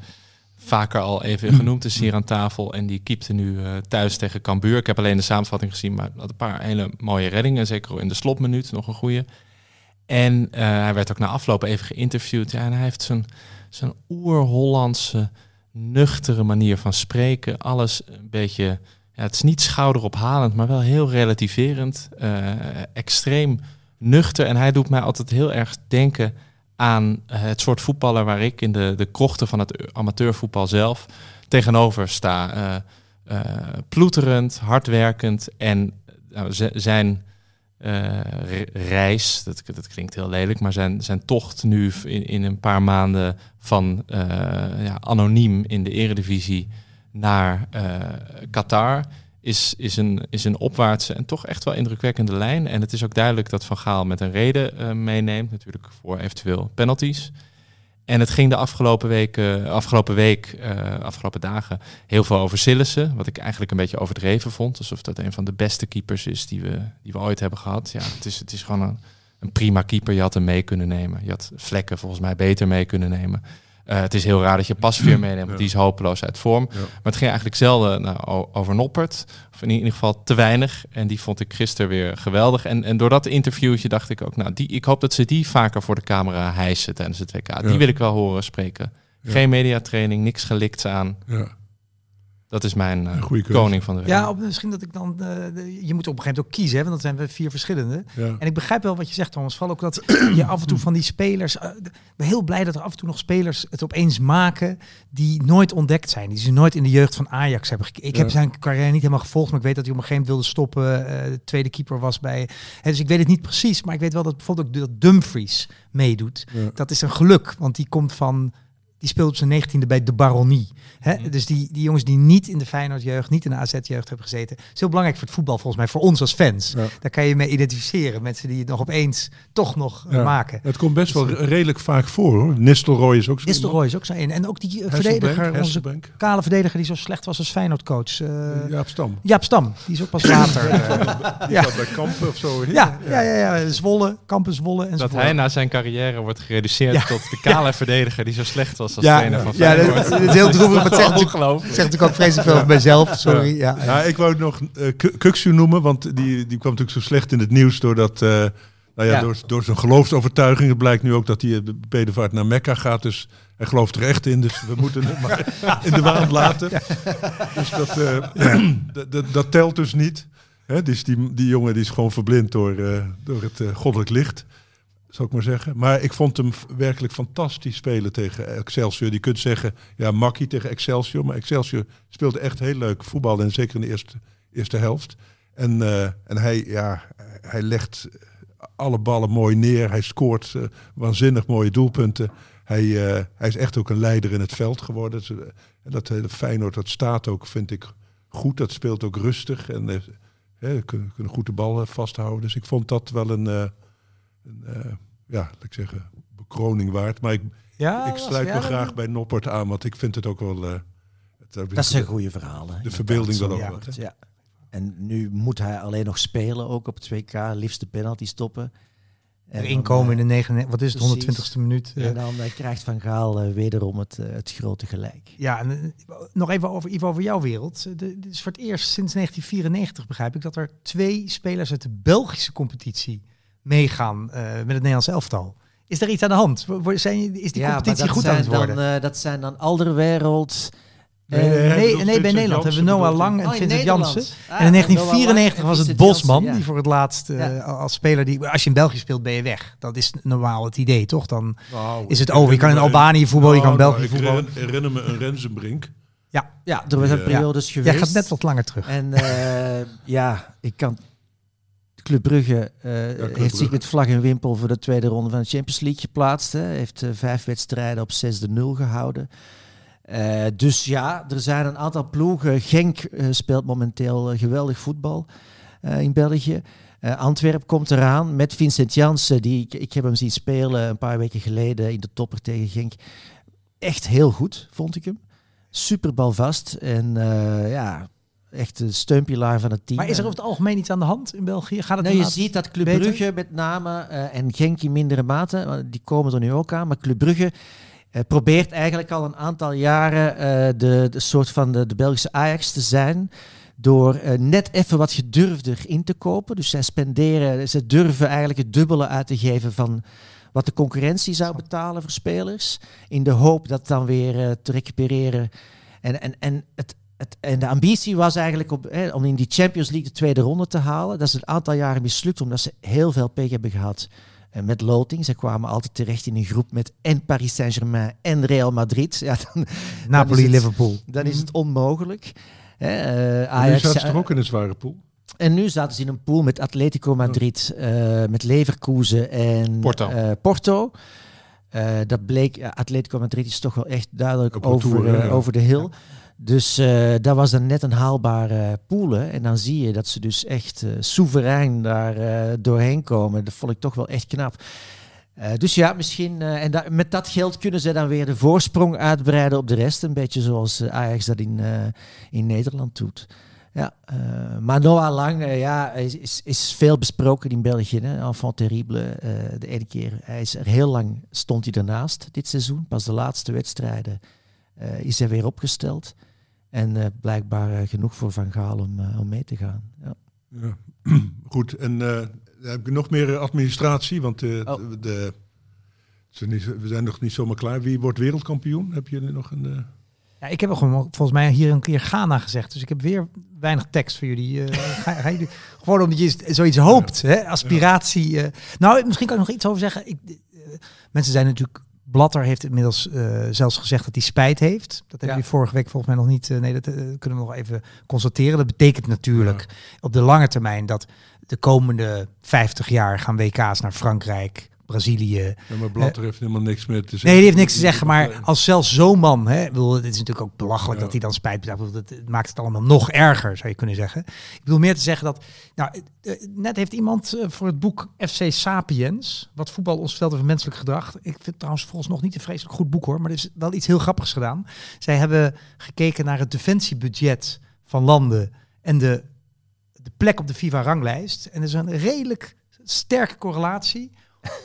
vaker al even genoemd is hier aan tafel. En die keepte nu eh, thuis tegen Cambuur. Ik heb alleen de samenvatting gezien, maar had een paar hele mooie reddingen. Zeker in de slotminuut nog een goede. En eh, hij werd ook na afloop even geïnterviewd. Ja, en hij heeft zijn, zijn oer-Hollandse, nuchtere manier van spreken. Alles een beetje... Ja, het is niet schouderophalend, maar wel heel relativerend. eh, extreem nuchter. En hij doet mij altijd heel erg denken aan eh, het soort voetballer waar ik in de, de krochten van het amateurvoetbal zelf tegenover sta. Eh, ploeterend, hardwerkend en nou, zijn eh, re- reis, dat, dat klinkt heel lelijk, maar zijn, zijn tocht nu in, in een paar maanden van eh, ja, anoniem in de eredivisie naar eh, Qatar is, is, een, is een opwaartse en toch echt wel indrukwekkende lijn. En het is ook duidelijk dat Van Gaal met een reden meeneemt, natuurlijk voor eventueel penalties. En het ging de afgelopen week, eh, afgelopen, week eh, afgelopen dagen heel veel over Sillissen. Wat ik eigenlijk een beetje overdreven vond. Alsof dat een van de beste keepers is die we, die we ooit hebben gehad. Ja, het is, het is gewoon een, een prima keeper. Je had hem mee kunnen nemen. Je had vlekken volgens mij beter mee kunnen nemen. Eh, het is heel raar dat je Pasveer meeneemt, want die is hopeloos uit vorm. Maar het ging eigenlijk zelden nou, over Noppert. Of in ieder geval te weinig. En die vond ik gisteren weer geweldig. En, en door dat interviewtje dacht ik ook, nou, die, ik hoop dat ze die vaker voor de camera hijsen tijdens het WK. Die wil ik wel horen spreken. Geen mediatraining, niks gelikt aan.
Ja.
Dat is mijn
keuze.
koning van de week.
Ja, op, misschien dat ik dan. eh, de- je moet op een gegeven moment ook kiezen, hè, want dat zijn we vier verschillende.
Ja.
En ik begrijp wel wat je zegt, Thomas. Vooral ook dat (clears throat) je af en toe van die spelers. eh, ik ben heel blij dat er af en toe nog spelers het opeens maken die nooit ontdekt zijn. Die ze nooit in de jeugd van Ajax hebben gekeken. Ik heb zijn carrière niet helemaal gevolgd, maar ik weet dat hij op een gegeven moment wilde stoppen. eh, de tweede keeper was bij. Hè, dus ik weet het niet precies, maar ik weet wel dat bijvoorbeeld ook dat Dumfries meedoet.
Ja.
Dat is een geluk, want die komt van. Die speelt op zijn negentiende bij de Baronie. Hè?
Mhm.
Dus die, die jongens die niet in de Feyenoord-jeugd, niet in de AZ-jeugd hebben gezeten. is heel belangrijk voor het voetbal, volgens mij. Voor ons als fans.
Ja.
Daar kan je mee identificeren. Mensen die het nog opeens toch nog eh,
Ja.
maken.
Het komt best wel redelijk vaak voor hoor. Nistelrooy is ook zo.
Nistelrooy is ook zo een. En ook die eh,
Hesselbank,
verdediger, onze
Hesselbank.
kale verdediger die zo slecht was als Feyenoord-coach. eh
Jaap Stam.
Jaap Stam, die is ook pas later. (laughs) eh,
Die
Ja.
zat bij Kampen of zo.
ja, ja, ja, ja, Zwolle, Campus Zwolle en
Dat hij na zijn carrière wordt gereduceerd
Ja.
tot de kale (laughs) verdediger die zo slecht was als
Ja,
trainer van
ja, dat, dat is heel droevig, maar het zegt
Ongelooflijk.
zegt natuurlijk ook vreselijk veel over mijzelf. Sorry. Ja.
Ja, ik wou nog uh, Kuksu noemen, want die, die kwam natuurlijk zo slecht in het nieuws doordat, eh nou ja,
Ja.
Door, door zijn geloofsovertuiging. Het blijkt nu ook dat hij de bedevaart naar Mekka gaat, dus hij gelooft er echt in. Dus we moeten hem maar (laughs) in de waan laten. Dus dat, eh, (clears throat) dat, dat, dat telt dus niet. Hè, dus die, die jongen die is gewoon verblind door, eh, door het eh, goddelijk licht. Zou ik maar zeggen. Maar ik vond hem werkelijk fantastisch spelen tegen Excelsior. Je kunt zeggen, ja, makkie tegen Excelsior. Maar Excelsior speelde echt heel leuk voetbal. En zeker in de eerste, eerste helft. En, eh, en hij, ja, hij legt alle ballen mooi neer. Hij scoort eh, waanzinnig mooie doelpunten. Hij, eh, hij is echt ook een leider in het veld geworden. En dat hele Feyenoord, dat staat ook, vind ik, goed. Dat speelt ook rustig. En kunnen, kunnen goed de bal vasthouden. Dus ik vond dat wel een, een eh, ja, laat ik zeggen, bekroning waard. Maar ik,
Ja,
ik sluit me graag bij Noppert aan, want ik vind het ook wel... eh, het-
Dat is een goede verhaal. hè,
De verbeelding wel ook wat,
Ja. En nu moet hij alleen nog spelen, ook op het WK, liefst de penalty stoppen. En
Erin
dan,
komen in
eh,
de 9, wat is het,
precies.
120ste minuut.
En dan eh, krijgt Van Gaal eh, wederom het, eh, het grote gelijk.
Ja, en eh, nog even over, even over jouw wereld. Eh, de- Dit is voor het eerst sinds 1994, begrijp ik, dat er twee spelers uit de Belgische competitie meegaan eh, met het Nederlands elftal. Is er iets aan de hand? Zijn, is die
ja,
competitie
dat
goed aan
zijn
het worden?
Dan, eh, dat zijn dan Alderwereld.
Nee,
eh,
nee, hij
nee, bij Nederland hebben we Noah. Lang en
Oh, in
Vincent. Jansen.
Ah,
en in
Noah
1994
Lang
was het Bosman,
ja.
die voor het laatst eh,
Ja.
als speler, die, als je in België speelt ben je weg. Dat is normaal het idee, toch? Dan
Nou,
is het over. Je kan in Albanië voetballen, je kan in
Nou,
België
nou,
voetballen.
Ik herinner me een Rensenbrink.
Ja,
Ja, er zijn
Ja.
periodes geweest.
jij gaat net wat langer terug.
En eh, (laughs) ja, ik kan. Club Brugge eh,
Club
heeft
Brugge.
zich met vlag en wimpel voor de tweede ronde van de Champions League geplaatst. Hè. Heeft eh, vijf wedstrijden op 6-0 gehouden. Eh, dus ja, er zijn een aantal ploegen. Genk speelt momenteel geweldig voetbal in België. Antwerp komt eraan met Vincent Janssen. Die, ik, ik heb hem zien spelen een paar weken geleden in de topper tegen Genk. Echt heel goed, vond ik hem. Super balvast. En ja, echt een steunpilaar van het team.
Maar is er over het algemeen iets aan de hand in België? Gaat het
Nee, je ziet dat Club
beter?
Brugge met name eh, en Genk in mindere mate, die komen er nu ook aan, maar Club Brugge eh, probeert eigenlijk al een aantal jaren eh, de, de soort van de, de Belgische Ajax te zijn. Door net even wat gedurfder in te kopen. Dus zij spenderen, ze durven eigenlijk het dubbele uit te geven van wat de concurrentie zou betalen voor spelers. In de hoop dat dan weer te recupereren. En, en, en, het, het, en de ambitie was eigenlijk op, hè, om in die Champions League de tweede ronde te halen. Dat is een aantal jaren mislukt, omdat ze heel veel pech hebben gehad eh, met loting. Ze kwamen altijd terecht in een groep met en Paris Saint-Germain en Real Madrid. Ja, dan,
Napoli,
het-
Liverpool.
dan is het onmogelijk. Hè, eh,
En nu
Ajax,
zaten ze er ook in een zware pool.
en nu zaten ze in een pool met Atletico Madrid, eh, met Leverkusen en
Porto.
eh, Porto. Eh, dat bleek, Atletico Madrid is toch wel echt duidelijk over, eh, over de hill. Dus eh dat was dan net een haalbare pool. En dan zie je dat ze dus echt eh, soeverein daar eh, doorheen komen. Dat vond ik toch wel echt knap. Dus ja, misschien. en met dat geld kunnen ze dan weer de voorsprong uitbreiden op de rest. Een beetje zoals Ajax dat in, in Nederland doet. Ja, maar Noah Lang ja, is, is, veel besproken in België. Hè? Enfant terrible. de ene keer. Hij is er heel lang stond hij ernaast dit seizoen. Pas de laatste wedstrijden is hij weer opgesteld. En eh, blijkbaar eh, genoeg voor Van Gaal om, eh, om mee te gaan. Ja.
Ja. (clears throat) Goed, en eh, heb ik nog meer administratie, want eh,
Oh.
de, we zijn nog niet zomaar klaar. Wie wordt wereldkampioen? Heb je nog een... eh,
Ja, ik heb er gewoon volgens mij hier een keer Ghana gezegd. Dus ik heb weer weinig tekst voor jullie. eh, (laughs) ga, ga jullie gewoon omdat je zoiets hoopt. Hè? Aspiratie. Nou, misschien kan ik nog iets over zeggen. Ik, mensen zijn natuurlijk... Blatter heeft inmiddels eh, zelfs gezegd dat hij spijt heeft. Dat hebben
Ja.
jullie vorige week volgens mij nog niet... eh, nee, dat eh, kunnen we nog even constateren. Dat betekent natuurlijk op de lange termijn... dat de komende 50 jaar gaan WK's naar Frankrijk, Brazilië,
Ja, maar Blatter heeft helemaal niks meer te zeggen.
Nee, die heeft niks te zeggen. Maar als zelfs zo'n man, hè, bedoel, het is natuurlijk ook belachelijk
Ja.
dat hij dan spijt betuigt. Ik bedoel, Het, het maakt het allemaal nog erger, zou je kunnen zeggen. Ik bedoel meer te zeggen dat, nou, eh, eh, net heeft iemand eh, voor het boek FC Sapiens, wat voetbal ons vertelt over menselijk gedrag. Ik vind het trouwens volgens nog niet een vreselijk goed boek hoor, maar er is wel iets heel grappigs gedaan. Zij hebben gekeken naar het defensiebudget van landen en de, de plek op de FIFA-ranglijst. En er is een redelijk sterke correlatie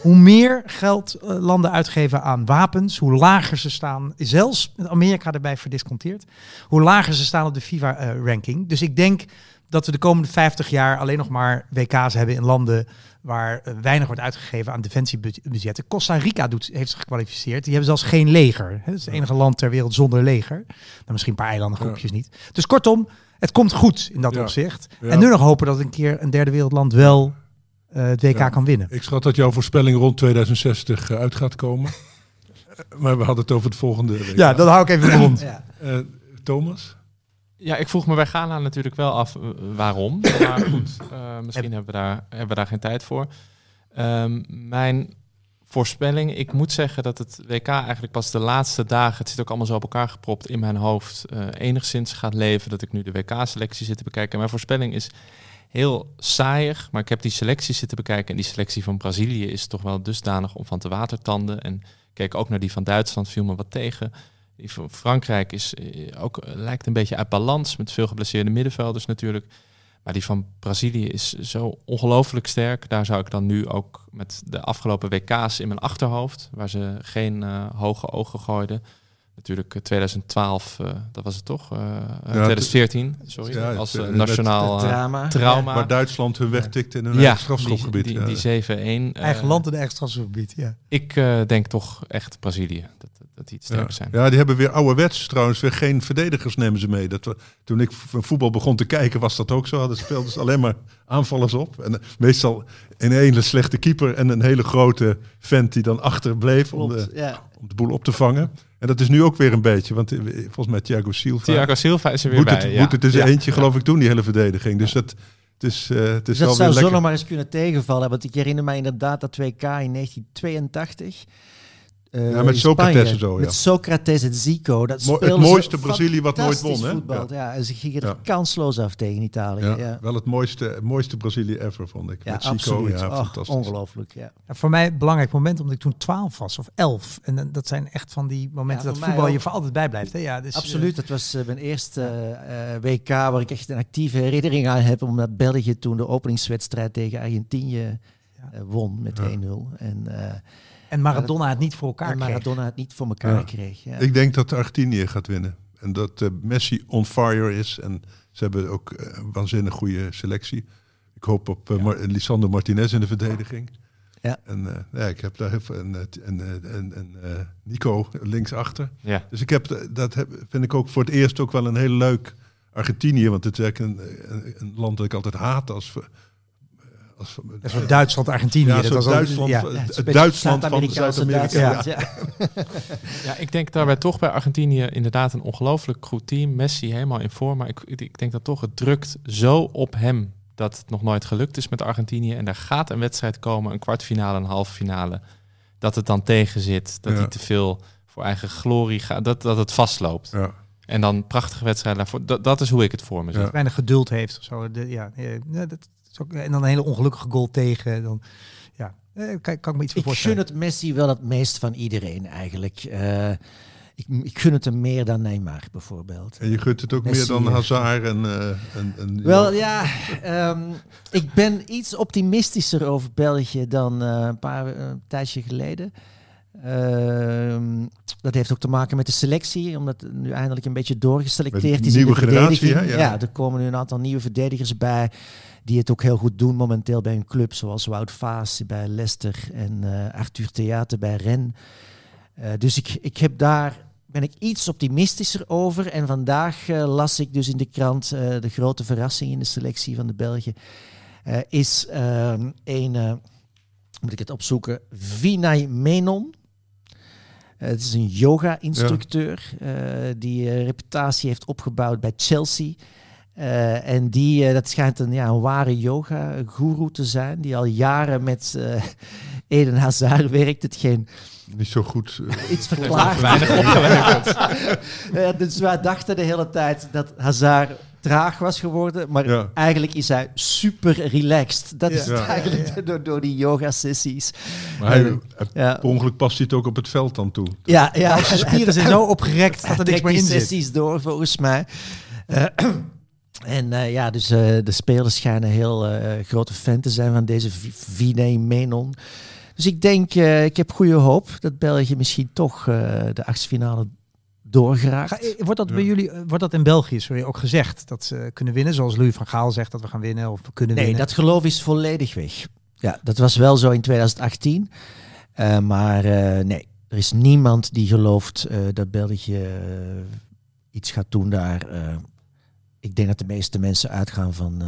hoe meer geld eh, landen uitgeven aan wapens, hoe lager ze staan, zelfs Amerika erbij verdisconteerd, hoe lager ze staan op de FIFA-ranking. dus ik denk dat we de komende 50 jaar alleen nog maar WK's hebben in landen waar eh, weinig wordt uitgegeven aan defensiebudgetten. Costa Rica doet, heeft zich gekwalificeerd. Die hebben zelfs geen leger. hè. Het is het enige land ter wereld zonder leger. Maar misschien een paar eilandengroepjes niet. Dus kortom, het komt goed in dat
Ja.
opzicht.
Ja.
En nu nog hopen dat een keer een derde wereldland wel eh, het WK
Ja.
kan winnen.
Ik schat dat jouw voorspelling rond 2060 eh, uit gaat komen. Eh, (laughs) maar we hadden het over het volgende week.
Ja, dat hou ik even in de mond.
Ja.
Eh, Thomas?
Ja, ik vroeg me bij Ghana natuurlijk wel af eh, waarom. Maar goed, eh, misschien hebben we, daar, hebben we daar geen tijd voor. Ehm, mijn voorspelling, ik moet zeggen dat het WK eigenlijk pas de laatste dagen, het zit ook allemaal zo op elkaar gepropt in mijn hoofd, eh, enigszins gaat leven. Dat ik nu de WK-selectie zit te bekijken. En mijn voorspelling is heel saaiig, maar ik heb die selectie zitten bekijken. En die selectie van Brazilië is toch wel dusdanig om van te watertanden. En keek ook naar die van Duitsland, viel me wat tegen. Die van Frankrijk is eh, ook, eh, lijkt een beetje uit balans met veel geblesseerde middenvelders natuurlijk. Maar die van Brazilië is zo ongelooflijk sterk. Daar zou ik dan nu ook met de afgelopen WK's in mijn achterhoofd, waar ze geen eh, hoge ogen gooiden. Natuurlijk eh, 2012, eh, dat was het toch? Eh, eh, 2014, sorry.
ja,
als eh,
eh,
nationaal
Het
eh,
drama.
trauma.
Waar Duitsland hun weg tikte in hun
ja,
eigen strafschopgebied.
die,
ja.
die, die 7-1. eh,
Eigen land en eigen strafgebied, ja.
Ik eh, denk toch echt Brazilië, dat, dat, die het sterk
ja.
zijn.
ja, die hebben weer ouderwets trouwens weer geen verdedigers nemen ze mee. Dat we, toen ik voetbal begon te kijken was dat ook zo. Hadden speelden ze alleen maar aanvallers op. En eh, meestal een hele slechte keeper en een hele grote vent die dan achter bleef om de,
ja.
om de boel op te vangen. En dat is nu ook weer een beetje, want eh, volgens mij Thiago Silva
Thiago Silva is er weer
moet
bij.
het,
ja.
moet het dus
Ja.
eentje geloof ik doen, die hele verdediging. Dus dat, het is, eh, het is
Dus
wel
dat zou zo nog maar eens kunnen tegenvallen. Want ik herinner mij inderdaad dat 2K in 1982. Eh,
Ja, met Socrates en zo, ja.
Met Socrates en Zico. Dat
Mo- het mooiste Brazilië wat nooit won, hè?
Voetbal. Ja. en ze gingen er kansloos af tegen Italië.
Ja,
Ja, ja.
Wel het mooiste, mooiste Brazilië ever, vond ik. Met Zico,
absoluut.
ja,
Och,
fantastisch.
ongelooflijk, ja.
Ja, voor mij een belangrijk moment, omdat ik toen 12 was of 11. En dat zijn echt van die momenten
Ja,
dat voetbal je voor altijd bijblijft. Hè? Ja, dus,
Absoluut, dat was eh, mijn eerste eh, eh, WK waar ik echt een actieve herinnering aan heb. Omdat België toen de openingswedstrijd tegen Argentinië eh, won met 1-0. En, eh,
eh, en Maradona het niet voor elkaar
en
kreeg.
Maradona het niet voor elkaar
Ja.
kreeg. Ja.
Ik denk dat Argentinië gaat winnen. En dat eh, Messi on fire is. En ze hebben ook eh, een waanzinnig goede selectie. Ik hoop op Mar- Lisandro Martinez in de verdediging.
Ja.
En eh, ja, ik heb daar heel veel. En, en, en, en Nico linksachter.
Ja.
Dus ik heb, dat heb, vind ik ook voor het eerst ook wel een heel leuk Argentinië. Want het is eigenlijk een, een, een land dat ik altijd haat als. Als
Een soort Duitsland, Argentinië.
Ja,
dat was
Duitsland,
ja.
beetje
Duitsland van Zuid-Amerika. Ja.
ja. (laughs)
Ja, ik denk daarbij toch bij Argentinië inderdaad een ongelooflijk goed team. Messi helemaal in vorm. Maar ik, ik denk dat toch het drukt zo op hem dat het nog nooit gelukt is met Argentinië. En er gaat een wedstrijd komen, een kwartfinale, een halve finale. Dat het dan tegen zit. Dat
Ja.
hij te veel voor eigen glorie gaat. Dat, dat het vastloopt.
Ja.
En dan prachtige wedstrijden daarvoor. Dat, dat is hoe ik het voor me zie.
Ja.
weinig geduld heeft of zo. De, ja, ja, ja, dat is ook, en dan een hele ongelukkige goal tegen. Dan, ja, eh, kan, kan ik me iets voor
Ik gun
voorstellen.
het Messi wel het meest van iedereen eigenlijk. Eh, ik, ik gun het hem meer dan Neymar bijvoorbeeld.
En je gunt het ook
Messi,
meer dan
eh,
Hazard en, eh, en, en
Wel ja, ehm, ik ben iets optimistischer over België dan eh, een paar eh, een tijdje geleden. Ehm, dat heeft ook te maken met de selectie, omdat nu eindelijk een beetje doorgeselecteerd
Met
is in de
nieuwe generatie, hè? Ja.
Ja. er komen nu een aantal nieuwe verdedigers bij die het ook heel goed doen momenteel bij een club zoals Wout Vaas bij Leicester en eh, Arthur Theater bij Rennes. Eh, dus ik, ik heb daar, ben ik iets optimistischer over. En vandaag eh, las ik dus in de krant de grote verrassing in de selectie van de Belgen. is ehm, een, moet ik het opzoeken, Vinay Menon. Het is een yoga-instructeur eh, die reputatie heeft opgebouwd bij Chelsea. Eh, en die, eh, dat schijnt een, ja, een ware yoga-guru te zijn, die al jaren met eh Eden Hazard werkt. Hetgeen
Niet zo goed. (laughs)
iets verklaart.
Weinig opgewerkt. (laughs)
Dus wij dachten de hele tijd dat Hazard traag was geworden, maar
Ja.
eigenlijk is hij super relaxed. Dat is
Ja.
het eigenlijk door, door die yoga-sessies.
maar hij, hij-
Ja,
per ongeluk past hij het ook op het veld dan toe.
ja, ja.
Zijn spieren zijn (laughs) zo opgerekt dat er niks meer in zit.
sessies door, volgens mij. En eh, ja, dus eh, de spelers schijnen heel eh, grote fan te zijn van deze Vinay Menon. Dus ik denk, eh, ik heb goede hoop dat België misschien toch eh, de achtste doorgeraakt.
Ga- eh, Wordt dat
Ja.
bij jullie, wordt dat in België sorry, ook gezegd dat ze kunnen winnen? Zoals Louis van Gaal zegt dat we gaan winnen of we kunnen
Nee,
winnen.
dat geloof is volledig weg. Ja, dat was wel zo in 2018. Eh, maar eh, nee, er is niemand die gelooft eh, dat België iets gaat doen daar. Ik denk dat de meeste mensen uitgaan van eh,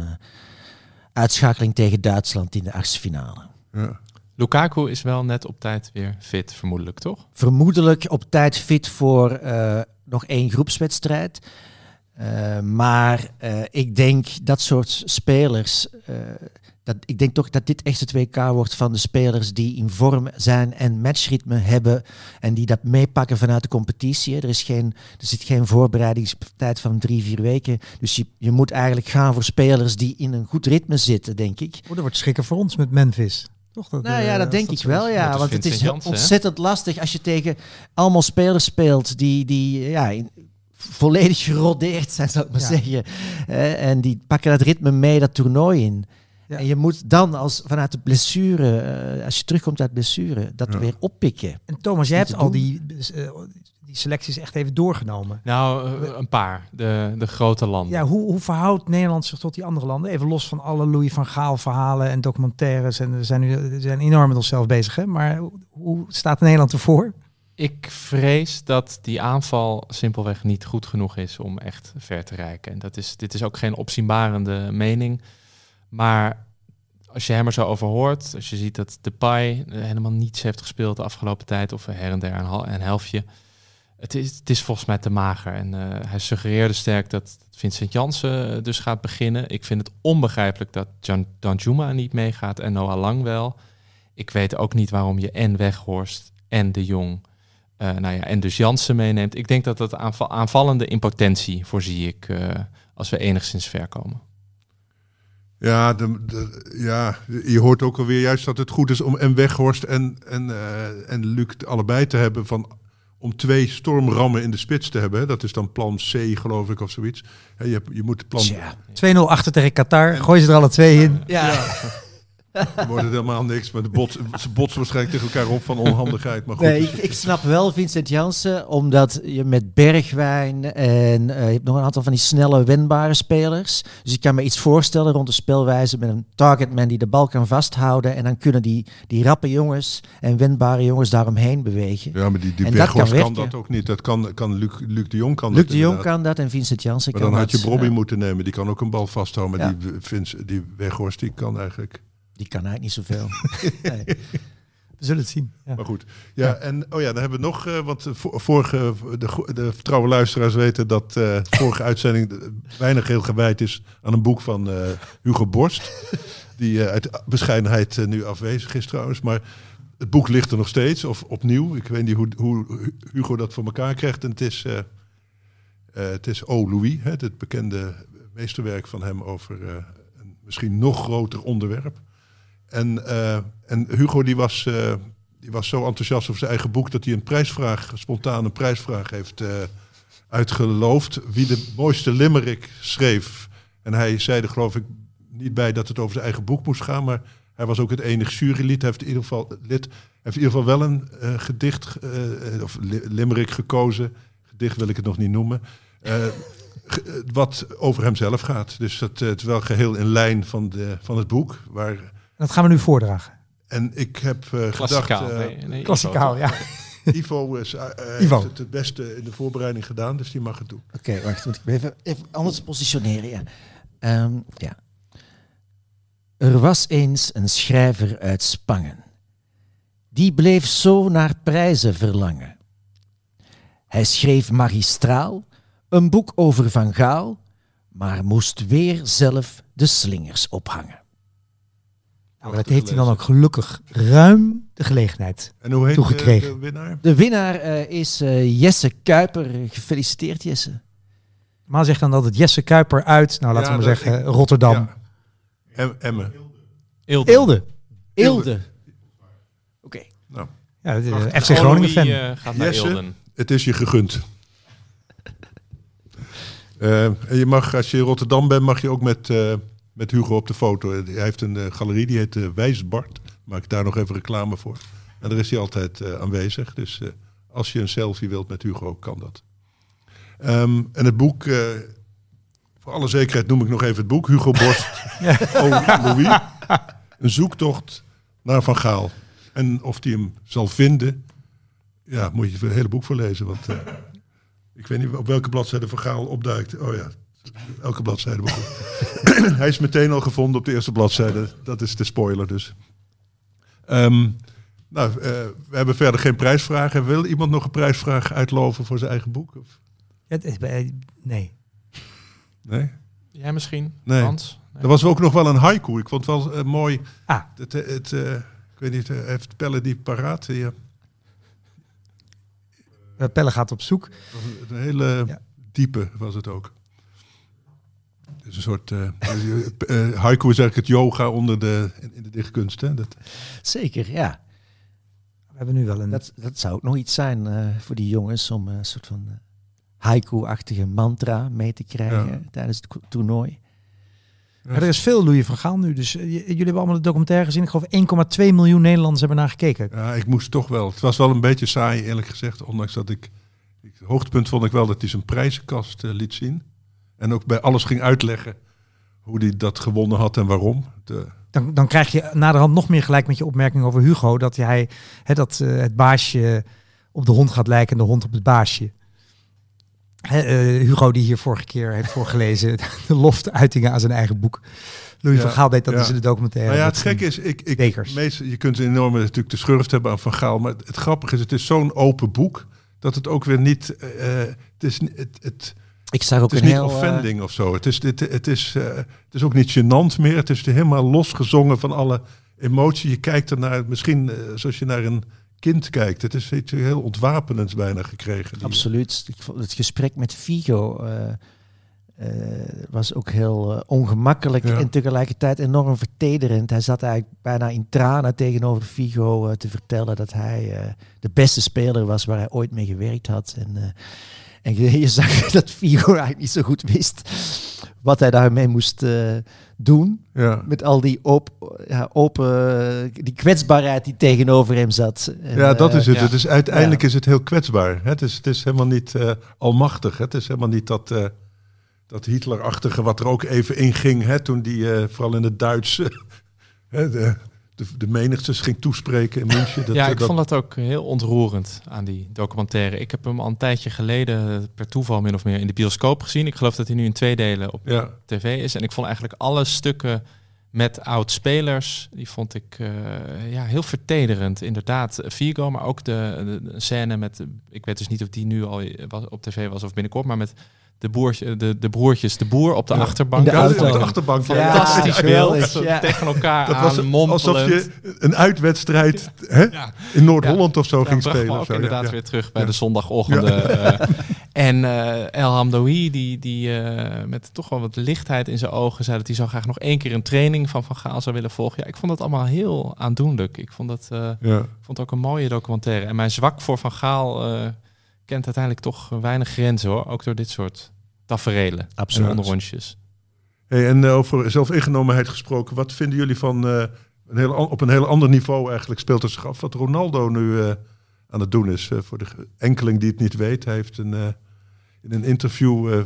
uitschakeling tegen Duitsland in de achtste finale.
Ja.
Lukaku is wel net op tijd weer fit, vermoedelijk, toch?
Vermoedelijk op tijd fit voor eh, nog één groepswedstrijd. Eh, maar eh, ik denk dat soort spelers. Eh, dat, ik denk toch dat dit echt het WK wordt van de spelers die in vorm zijn en matchritme hebben. En die dat meepakken vanuit de competitie. Er, is geen, er zit geen voorbereidingstijd van drie, vier weken. Dus je, je moet eigenlijk gaan voor spelers die in een goed ritme zitten, denk ik.
Oh, dat wordt schrikken voor ons met Memphis. Toch? Dat,
Nou
eh,
ja, dat
als
denk ik wel, ja.
Dat
Want het is
hè?
ontzettend lastig als je tegen allemaal spelers speelt die, die ja, in- volledig gerodeerd zijn, zou ik maar
Ja.
zeggen. Eh, en die pakken dat ritme mee dat toernooi in.
Ja.
En je moet dan als, vanuit de blessure, eh, als je terugkomt uit blessure, dat
Ja.
weer oppikken.
En Thomas, jij hebt al die, eh, die selecties echt even doorgenomen.
Nou, eh, een paar. De, de grote landen.
Ja, hoe, hoe verhoudt Nederland zich tot die andere landen? Even los van alle Louis van Gaal verhalen en documentaires. En we zijn nu we zijn enorm met onszelf bezig. Hè? Maar hoe- hoe staat Nederland ervoor?
Ik vrees dat die aanval simpelweg niet goed genoeg is om echt ver te reiken. En dat is, dit is ook geen opzienbarende mening. Maar als je hem er zo over hoort, als je ziet dat Depay helemaal niets heeft gespeeld de afgelopen tijd, of her en der een, hal- een helftje. Het is, het is volgens mij te mager. En eh, hij suggereerde sterk dat Vincent Janssen eh, dus gaat beginnen. Ik vind het onbegrijpelijk dat Jan Danjuma niet meegaat en Noah Lang wel. Ik weet ook niet waarom je en Weghorst en De Jong eh, nou ja, en dus Jansen meeneemt. Ik denk dat dat aanval, aanvallende impotentie voorzie ik als we enigszins ver komen.
Ja, de, de- ja, je hoort ook alweer juist dat het goed is om en Weghorst en, en, eh, en Luc allebei te hebben. Van, om twee stormrammen in de spits te hebben. hè. Dat is dan plan C, geloof ik, of zoiets. Hè, je, hebt- je moet plan...
Tja.
2-0 achter tegen Qatar. Gooi ze er alle twee in.
Ja, (laughs) (laughs)
Dan wordt helemaal niks. Maar de bots, ze botsen waarschijnlijk tegen elkaar op van onhandigheid. Maar goed,
Nee, ik, ik snap wel Vincent Jansen, omdat je met Bergwijn en eh, je hebt nog een aantal van die snelle, wendbare spelers. Dus ik kan me iets voorstellen rond de spelwijze met een targetman die de bal kan vasthouden. En dan kunnen die, die rappe jongens en wendbare jongens daaromheen bewegen.
ja, maar die, die
dat kan
dat ook niet. Dat kan, kan Luc, Luc de Jong kan
Luc
dat
de Jong kan dat en Vincent Jansen
Maar
kan
dan had je
dat.
Bobby moeten nemen. Die kan ook een bal vasthouden. Maar
Ja.
die, Vince, die Weghorst die kan eigenlijk...
die kan eigenlijk niet zoveel. (laughs) nee.
We zullen het zien. Ja.
Maar goed. Ja, en oh ja, dan hebben we nog, eh want vorige, de, de trouwe luisteraars weten dat de vorige uitzending weinig heel gewijd is aan een boek van eh, Hugo Borst. (laughs) Die uit bescheidenheid nu afwezig is trouwens. Maar het boek ligt er nog steeds, of opnieuw. Ik weet niet hoe, hoe Hugo dat voor elkaar krijgt. En het is, het is O. Louis, hè, het bekende meesterwerk van hem over een misschien nog groter onderwerp. En, eh, en Hugo die was, eh, die was zo enthousiast over zijn eigen boek dat hij een prijsvraag, spontaan een prijsvraag heeft eh, uitgeloofd. Wie de mooiste limerick schreef. En hij zei er geloof ik niet bij dat het over zijn eigen boek moest gaan, maar hij was ook het enige jurylid. Hij heeft in ieder geval, lid, heeft in ieder geval wel een gedicht, of li- limerick gekozen. Gedicht wil ik het nog niet noemen. Wat over hemzelf gaat. Dus dat, het wel geheel in lijn van, de, van het boek. Waar,
Dat gaan we nu voordragen.
en ik heb eh gedacht...
Klassikaal.
eh,
nee, nee,
Klassikaal,
Ivo,
ja. (laughs)
Ivo is, eh,
Ivo.
heeft het het beste in de voorbereiding gedaan, dus die mag het doen.
Oké, wacht, moet ik even, even anders positioneren. Ja. Ehm, ja. Er was eens een schrijver uit Spangen. Die bleef zo naar prijzen verlangen. Hij schreef magistraal een boek over Van Gaal, maar moest weer zelf de slingers ophangen.
Nou, dat heeft hij dan ook gelukkig ruim de gelegenheid.
En hoe heet
Toegekregen.
de, de winnaar?
De winnaar eh, is eh, Jesse Kuiper. Gefeliciteerd, Jesse.
Maar zegt dan altijd Jesse Kuiper uit, nou laten
Ja,
we maar
dat-
zeggen, Rotterdam.
Ja. Em- Emmen.
Eelde.
Eelde.
Eelde. Oké.
Nou,
Ja, de,
Ach,
FC Groningen fan.
Eh, gaat naar
Jesse? Het is je gegund. (laughs) Eh, en je mag, als je in Rotterdam bent, mag je ook met, eh, met Hugo op de foto. Hij heeft een eh, galerie, die heet uh, Wijsbart. Maak ik daar nog even reclame voor. En daar is hij altijd eh, aanwezig. Dus eh, als je een selfie wilt met Hugo, kan dat. Ehm, en het boek, eh, voor alle zekerheid noem ik nog even het boek. Hugo Borst, (laughs) oh, Louis. Een zoektocht naar Van Gaal. En of hij hem zal vinden, ja, moet je het hele boek voor lezen. Want eh, ik weet niet op welke bladzijde Van Gaal opduikt. Oh ja, elke bladzijde. (laughs) Hij is meteen al gevonden op de eerste bladzijde. Dat is de spoiler dus. Ehm, nou, eh, we hebben verder geen prijsvragen. Wil iemand nog een prijsvraag uitloven voor zijn eigen boek? Of?
Het is bij- nee.
Nee?
Jij misschien,
Nee.
Hans? Nee.
Er was ook nog wel een haiku. Ik vond het wel eh, mooi.
Ah.
Het, eh, het, eh, ik weet niet, heeft Pelle die paraat? Ja.
Eh, Pelle gaat op zoek.
Een hele
Ja.
diepe was het ook. Is een soort... (laughs) eh eh, haiku is eigenlijk het yoga onder de, in, in de dichtkunst. Hè? Dat,
Zeker, ja.
We hebben nu wel een...
Dat, dat zou ook nog iets zijn eh, voor die jongens om eh, een soort van eh, haiku-achtige mantra mee te krijgen
Ja.
tijdens het toernooi.
Er is veel Louis van Gaal nu. Dus eh, jullie hebben allemaal de documentaire gezien. Ik geloof 1,2 miljoen Nederlanders hebben naar gekeken.
ja, ik moest toch wel... Het was wel een beetje saai, eerlijk gezegd. Ondanks dat ik... ik- Het hoogtepunt vond ik wel dat hij zijn prijzenkast eh, liet zien. En ook bij alles ging uitleggen hoe hij dat gewonnen had en waarom. De,
Dan, dan krijg je naderhand nog meer gelijk met je opmerking over Hugo. Dat hij hè, dat, eh, het baasje op de hond gaat lijken en de hond op het baasje. Eh, Hugo die hier vorige keer heeft voorgelezen. (laughs) De loftuitingen aan zijn eigen boek. Louis
Ja,
van Gaal deed dat
ja.
dus in de documentaire.
Nou ja, het gekke is, ik, ik,
Bekers.
meest, je kunt een enorme natuurlijk de schurft hebben aan Van Gaal, maar het, het grappige is, het is zo'n open boek dat het ook weer niet, eh, het is, het, het,
Ik zag ook
het is
een heel... eh,
offending of zo. Het is, dit, het, is, eh, het is ook niet gênant meer. Het is helemaal losgezongen van alle emotie. Je kijkt ernaar, misschien eh, zoals je naar een kind kijkt. Het is iets heel ontwapenends bijna gekregen. Die-
Absoluut. Het gesprek met Figo was ook heel ongemakkelijk
Ja.
en tegelijkertijd enorm vertederend. Hij zat eigenlijk bijna in tranen tegenover Figo te vertellen dat hij de beste speler was waar hij ooit mee gewerkt had. En, en je, je zag (laughs) dat Figo eigenlijk niet zo goed wist wat hij daarmee moest eh, doen.
ja.
Met al die op, ja, open, die kwetsbaarheid die tegenover hem zat. En,
ja, dat
eh,
is het.
ja.
het is, uiteindelijk is het heel kwetsbaar. Het is, het is helemaal niet eh, almachtig. Het is helemaal niet dat, eh, dat Hitlerachtige wat er ook even in ging. Hè, toen die eh, vooral in het Duits (laughs) eh, de, de, de menigtes ging toespreken in München. Dat,
ja, ik
dat-
vond dat ook heel ontroerend aan die documentaire. Ik heb hem al een tijdje geleden per toeval min of meer in de bioscoop gezien. Ik geloof dat hij nu in twee delen op
ja,
tv is. En ik vond eigenlijk alle stukken met oud-spelers, die vond ik eh, ja, heel vertederend. Inderdaad, Vigo, maar ook de, de, de scène met, ik weet dus niet of die nu al op tv was of binnenkort, maar met de, boertje, de, de broertjes, de boer op de
Ja.
achterbank.
De
ja,
auto.
op de achterbank.
Fantastisch
Ja,
beeld,
ja.
tegen elkaar
Dat
aan,
was alsof je een uitwedstrijd hè, in Noord-Holland of zo ging spelen.
ook
zo.
inderdaad weer terug bij de zondagochtenden. (laughs) eh. En eh, El Hamdoui, die, die eh, met toch wel wat lichtheid in zijn ogen zei dat hij zo graag nog één keer een training van Van Gaal zou willen volgen. Ja, ik vond dat allemaal heel aandoenlijk. Ik vond dat eh,
Ja.
vond ook een mooie documentaire. En mijn zwak voor Van Gaal kent uiteindelijk toch weinig grenzen hoor. Ook door dit soort taferelen
Absoluut.
en onderrondjes.
Hey, en over zelfingenomenheid gesproken, wat vinden jullie van een heel, op een heel ander niveau eigenlijk speelt het zich af wat Ronaldo nu aan het doen is? Voor de enkeling die het niet weet, hij heeft een, in een interview eh,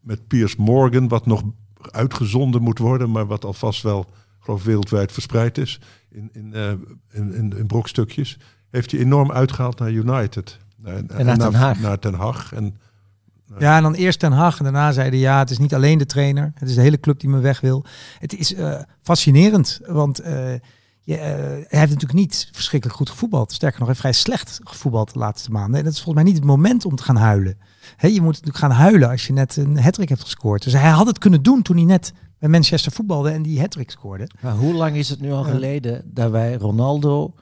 met Piers Morgan, wat nog uitgezonden moet worden, maar wat alvast wel geloof wereldwijd verspreid is in, in, eh, in, in, in brokstukjes, heeft hij enorm uitgehaald naar United. En,
En naar Den Haag.
Naar Den Haag. En,
Ja, en dan eerst Ten Hag en daarna zeiden ja, het is niet alleen de trainer. Het is de hele club die me weg wil. Het is eh, fascinerend, want eh, je, eh, hij heeft natuurlijk niet verschrikkelijk goed gevoetbald. Sterker nog, hij heeft vrij slecht gevoetbald de laatste maanden. En dat is volgens mij niet het moment om te gaan huilen. Je moet natuurlijk gaan huilen als je net een hattrick hebt gescoord. Dus hij had het kunnen doen toen hij net bij Manchester voetbalde en die hattrick scoorde.
Maar hoe lang is het nu al geleden dat wij Ronaldo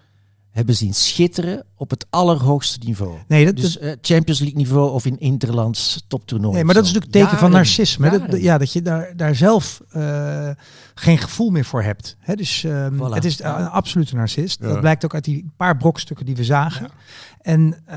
hebben zien schitteren op het allerhoogste niveau?
Nee, dat,
Dus eh, Champions League niveau of in Interlands toptoernooi.
nee maar dat is natuurlijk een teken van
Jaren,
narcisme. Dat- ja, dat je daar, daar zelf eh, geen gevoel meer voor hebt. Hè, dus ehm,
Voilà.
het is een absolute narcist.
Ja.
Dat blijkt ook uit die paar brokstukken die we zagen. En, eh,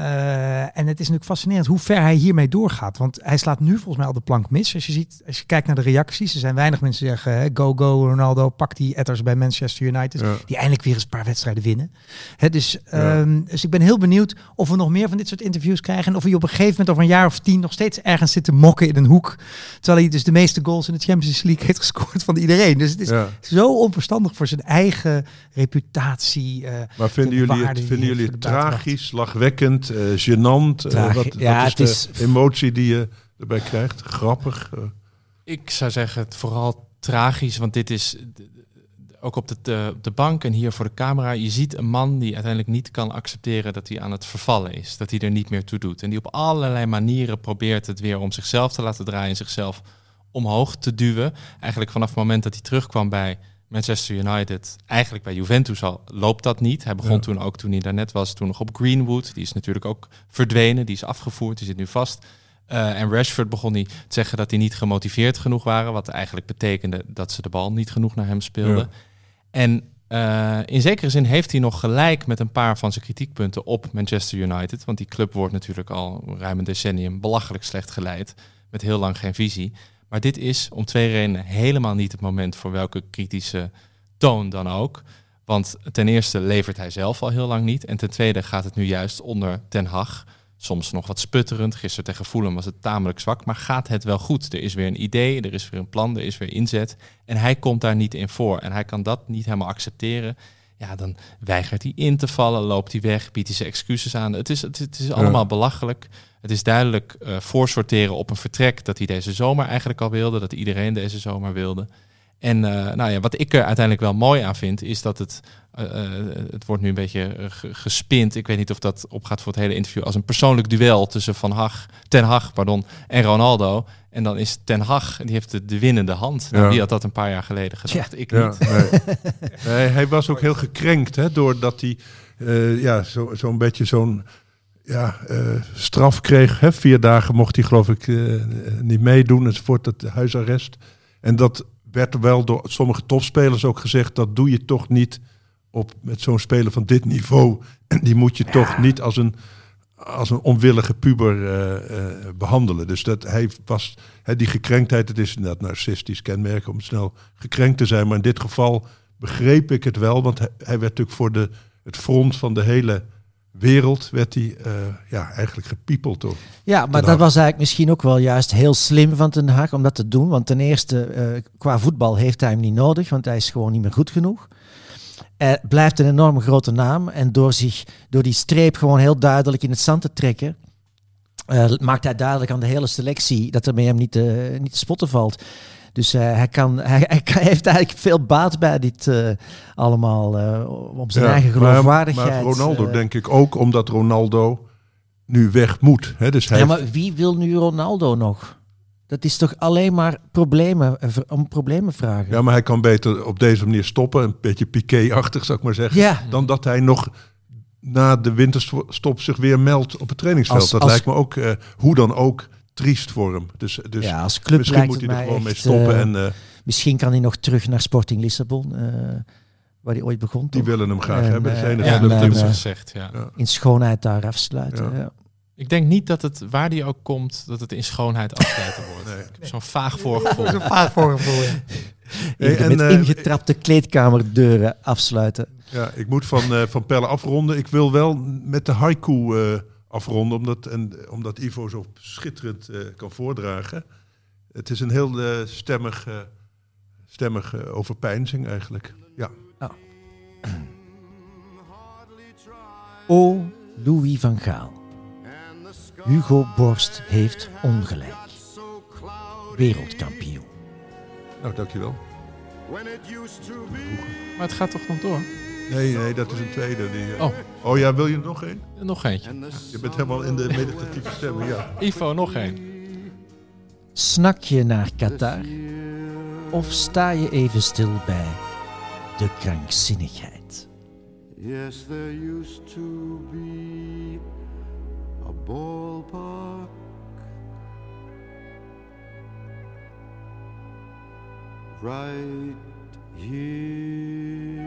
en het is natuurlijk fascinerend hoe ver hij hiermee doorgaat. Want hij slaat nu volgens mij al de plank mis. Als je, ziet, als je kijkt naar de reacties. Er zijn weinig mensen die zeggen, go, go Ronaldo, pak die etters bij Manchester United.
Ja.
Die eindelijk weer eens een paar wedstrijden winnen. Hè, dus, ehm, dus ik ben heel benieuwd of we nog meer van dit soort interviews krijgen. En of hij op een gegeven moment over een jaar of tien nog steeds ergens zit te mokken in een hoek. Terwijl hij dus de meeste goals in de Champions League heeft gescoord van iedereen. Dus het is
ja.
zo onverstandig voor zijn eigen reputatie. eh,
Maar vinden
de
jullie het, vinden jullie het tragisch, lachwekkend, eh gênant? Eh, wat,
ja,
wat is
het
de
is-
emotie die je erbij krijgt? Grappig? eh,
Ik zou zeggen het vooral tragisch, want dit is ook op de, de, op de bank en hier voor de camera. Je ziet een man die uiteindelijk niet kan accepteren dat hij aan het vervallen is. Dat hij er niet meer toe doet. En die op allerlei manieren probeert het weer om zichzelf te laten draaien. Zichzelf omhoog te duwen. Eigenlijk vanaf het moment dat hij terugkwam bij Manchester United. Eigenlijk bij Juventus al loopt dat niet. Hij begon
Ja.
toen ook toen hij daarnet was. Toen nog op Greenwood. Die is natuurlijk ook verdwenen. Die is afgevoerd. Die zit nu vast. Eh, en Rashford begon hij te zeggen dat hij niet gemotiveerd genoeg waren. Wat eigenlijk betekende dat ze de bal niet genoeg naar hem speelden.
Ja.
En eh, in zekere zin heeft hij nog gelijk met een paar van zijn kritiekpunten op Manchester United. Want die club wordt natuurlijk al ruim een decennium belachelijk slecht geleid. Met heel lang geen visie. Maar dit is om twee redenen helemaal niet het moment voor welke kritische toon dan ook. Want ten eerste levert hij zelf al heel lang niet. En ten tweede gaat het nu juist onder Ten Hag. Soms nog wat sputterend. Gisteren tegen Fulham was het tamelijk zwak. Maar gaat het wel goed? Er is weer een idee, er is weer een plan, er is weer inzet. En hij komt daar niet in voor. En hij kan dat niet helemaal accepteren. Ja, dan weigert hij in te vallen, loopt hij weg, biedt hij zijn excuses aan. Het is, het, het is allemaal belachelijk. Het is duidelijk eh, voorsorteren op een vertrek dat hij deze zomer eigenlijk al wilde. Dat iedereen deze zomer wilde. En eh, nou ja, wat ik er uiteindelijk wel mooi aan vind, is dat het, eh, eh, het wordt nu een beetje ge- gespind. Ik weet niet of dat opgaat voor het hele interview als een persoonlijk duel tussen Van Hag, Ten Hag pardon, en Ronaldo. En dan is Ten Hag, die heeft de, de winnende hand. Nou,
Ja.
Wie had dat een paar jaar geleden gedacht? Ik
Ja,
niet.
nee. (laughs) Nee, hij was ook heel gekrenkt, hè, doordat hij eh, ja, zo- zo'n beetje zo'n ja, eh, straf kreeg. Hè. Vier dagen mocht hij geloof ik eh, niet meedoen enzovoort, het huisarrest. En dat werd wel door sommige topspelers ook gezegd, dat doe je toch niet op, met zo'n speler van dit niveau. (laughs) En die moet je toch niet als een, als een onwillige puber eh, eh, behandelen. Dus dat hij was, hè, die gekrenktheid, het is inderdaad narcistisch kenmerk om snel gekrenkt te zijn. Maar in dit geval begreep ik het wel, want hij, hij werd natuurlijk voor de, het front van de hele wereld, werd hij eh, ja, eigenlijk gepiepeld. Door.
Ja, maar dat was eigenlijk misschien ook wel juist heel slim van Ten Hag om dat te doen. Want ten eerste, eh, qua voetbal heeft hij hem niet nodig, want hij is gewoon niet meer goed genoeg. Hij blijft een enorme grote naam en door, zich, door die streep gewoon heel duidelijk in het zand te trekken, eh, maakt hij duidelijk aan de hele selectie dat er met hem niet niet te spotten valt. Dus eh, hij, kan, (laughs) hij, hij heeft eigenlijk veel baat bij dit eh, allemaal, eh, om zijn
Ja,
eigen geloofwaardigheid.
Maar Ronaldo denk ik ook, omdat Ronaldo nu weg moet. Hè? Dus hij
Ja, maar wie wil nu Ronaldo nog? Dat is toch alleen maar problemen, om problemen vragen?
Ja, maar hij kan beter op deze manier stoppen. Een beetje Piqué-achtig, zou ik maar zeggen.
Ja.
Dan dat hij nog na de winterstop zich weer meldt op het trainingsveld.
Als-
dat
als-
lijkt me ook, hoe dan ook, triest voor hem. Dus, dus
ja, als club
misschien
lijkt
moet hij er gewoon mee stoppen.
eh,
en eh,
Misschien kan hij nog terug naar Sporting Lissabon, eh, waar hij ooit begon.
die
toch?
willen hem graag
En,
hebben. Zijn er
Ja, dat hebben ze gezegd. Ja.
In schoonheid daar afsluiten.
Ja.
Ja.
Ik denk niet dat het, waar die ook komt, dat het in schoonheid afsluiten wordt.
Nee.
Ik heb zo'n vaag voorgevoel. (laughs)
Een vaag voorgevoel.
Hey, en,
met ingetrapte kleedkamerdeuren afsluiten.
Ja, ik moet van, eh, van Pelle afronden. Ik wil wel met de haiku eh, afronden, omdat, en, omdat Ivo zo schitterend eh, kan voordragen. Het is een heel stemmig, eh, stemmig eh, overpeinzing eigenlijk. Ja.
hardly (clears throat) try
O Louis van Gaal. Hugo Borst heeft ongelijk. Wereldkampioen.
Nou, dankjewel.
Maar het gaat toch nog door?
Nee, nee, dat is een tweede. Die, eh,
Oh.
oh ja, wil je er nog één?
Nog eentje.
Je bent helemaal in de meditatieve stemming, ja.
Ivo, nog één.
Snak je naar Qatar? Of sta je even stil bij de krankzinnigheid?
Yes, there used to be a ballpark right here.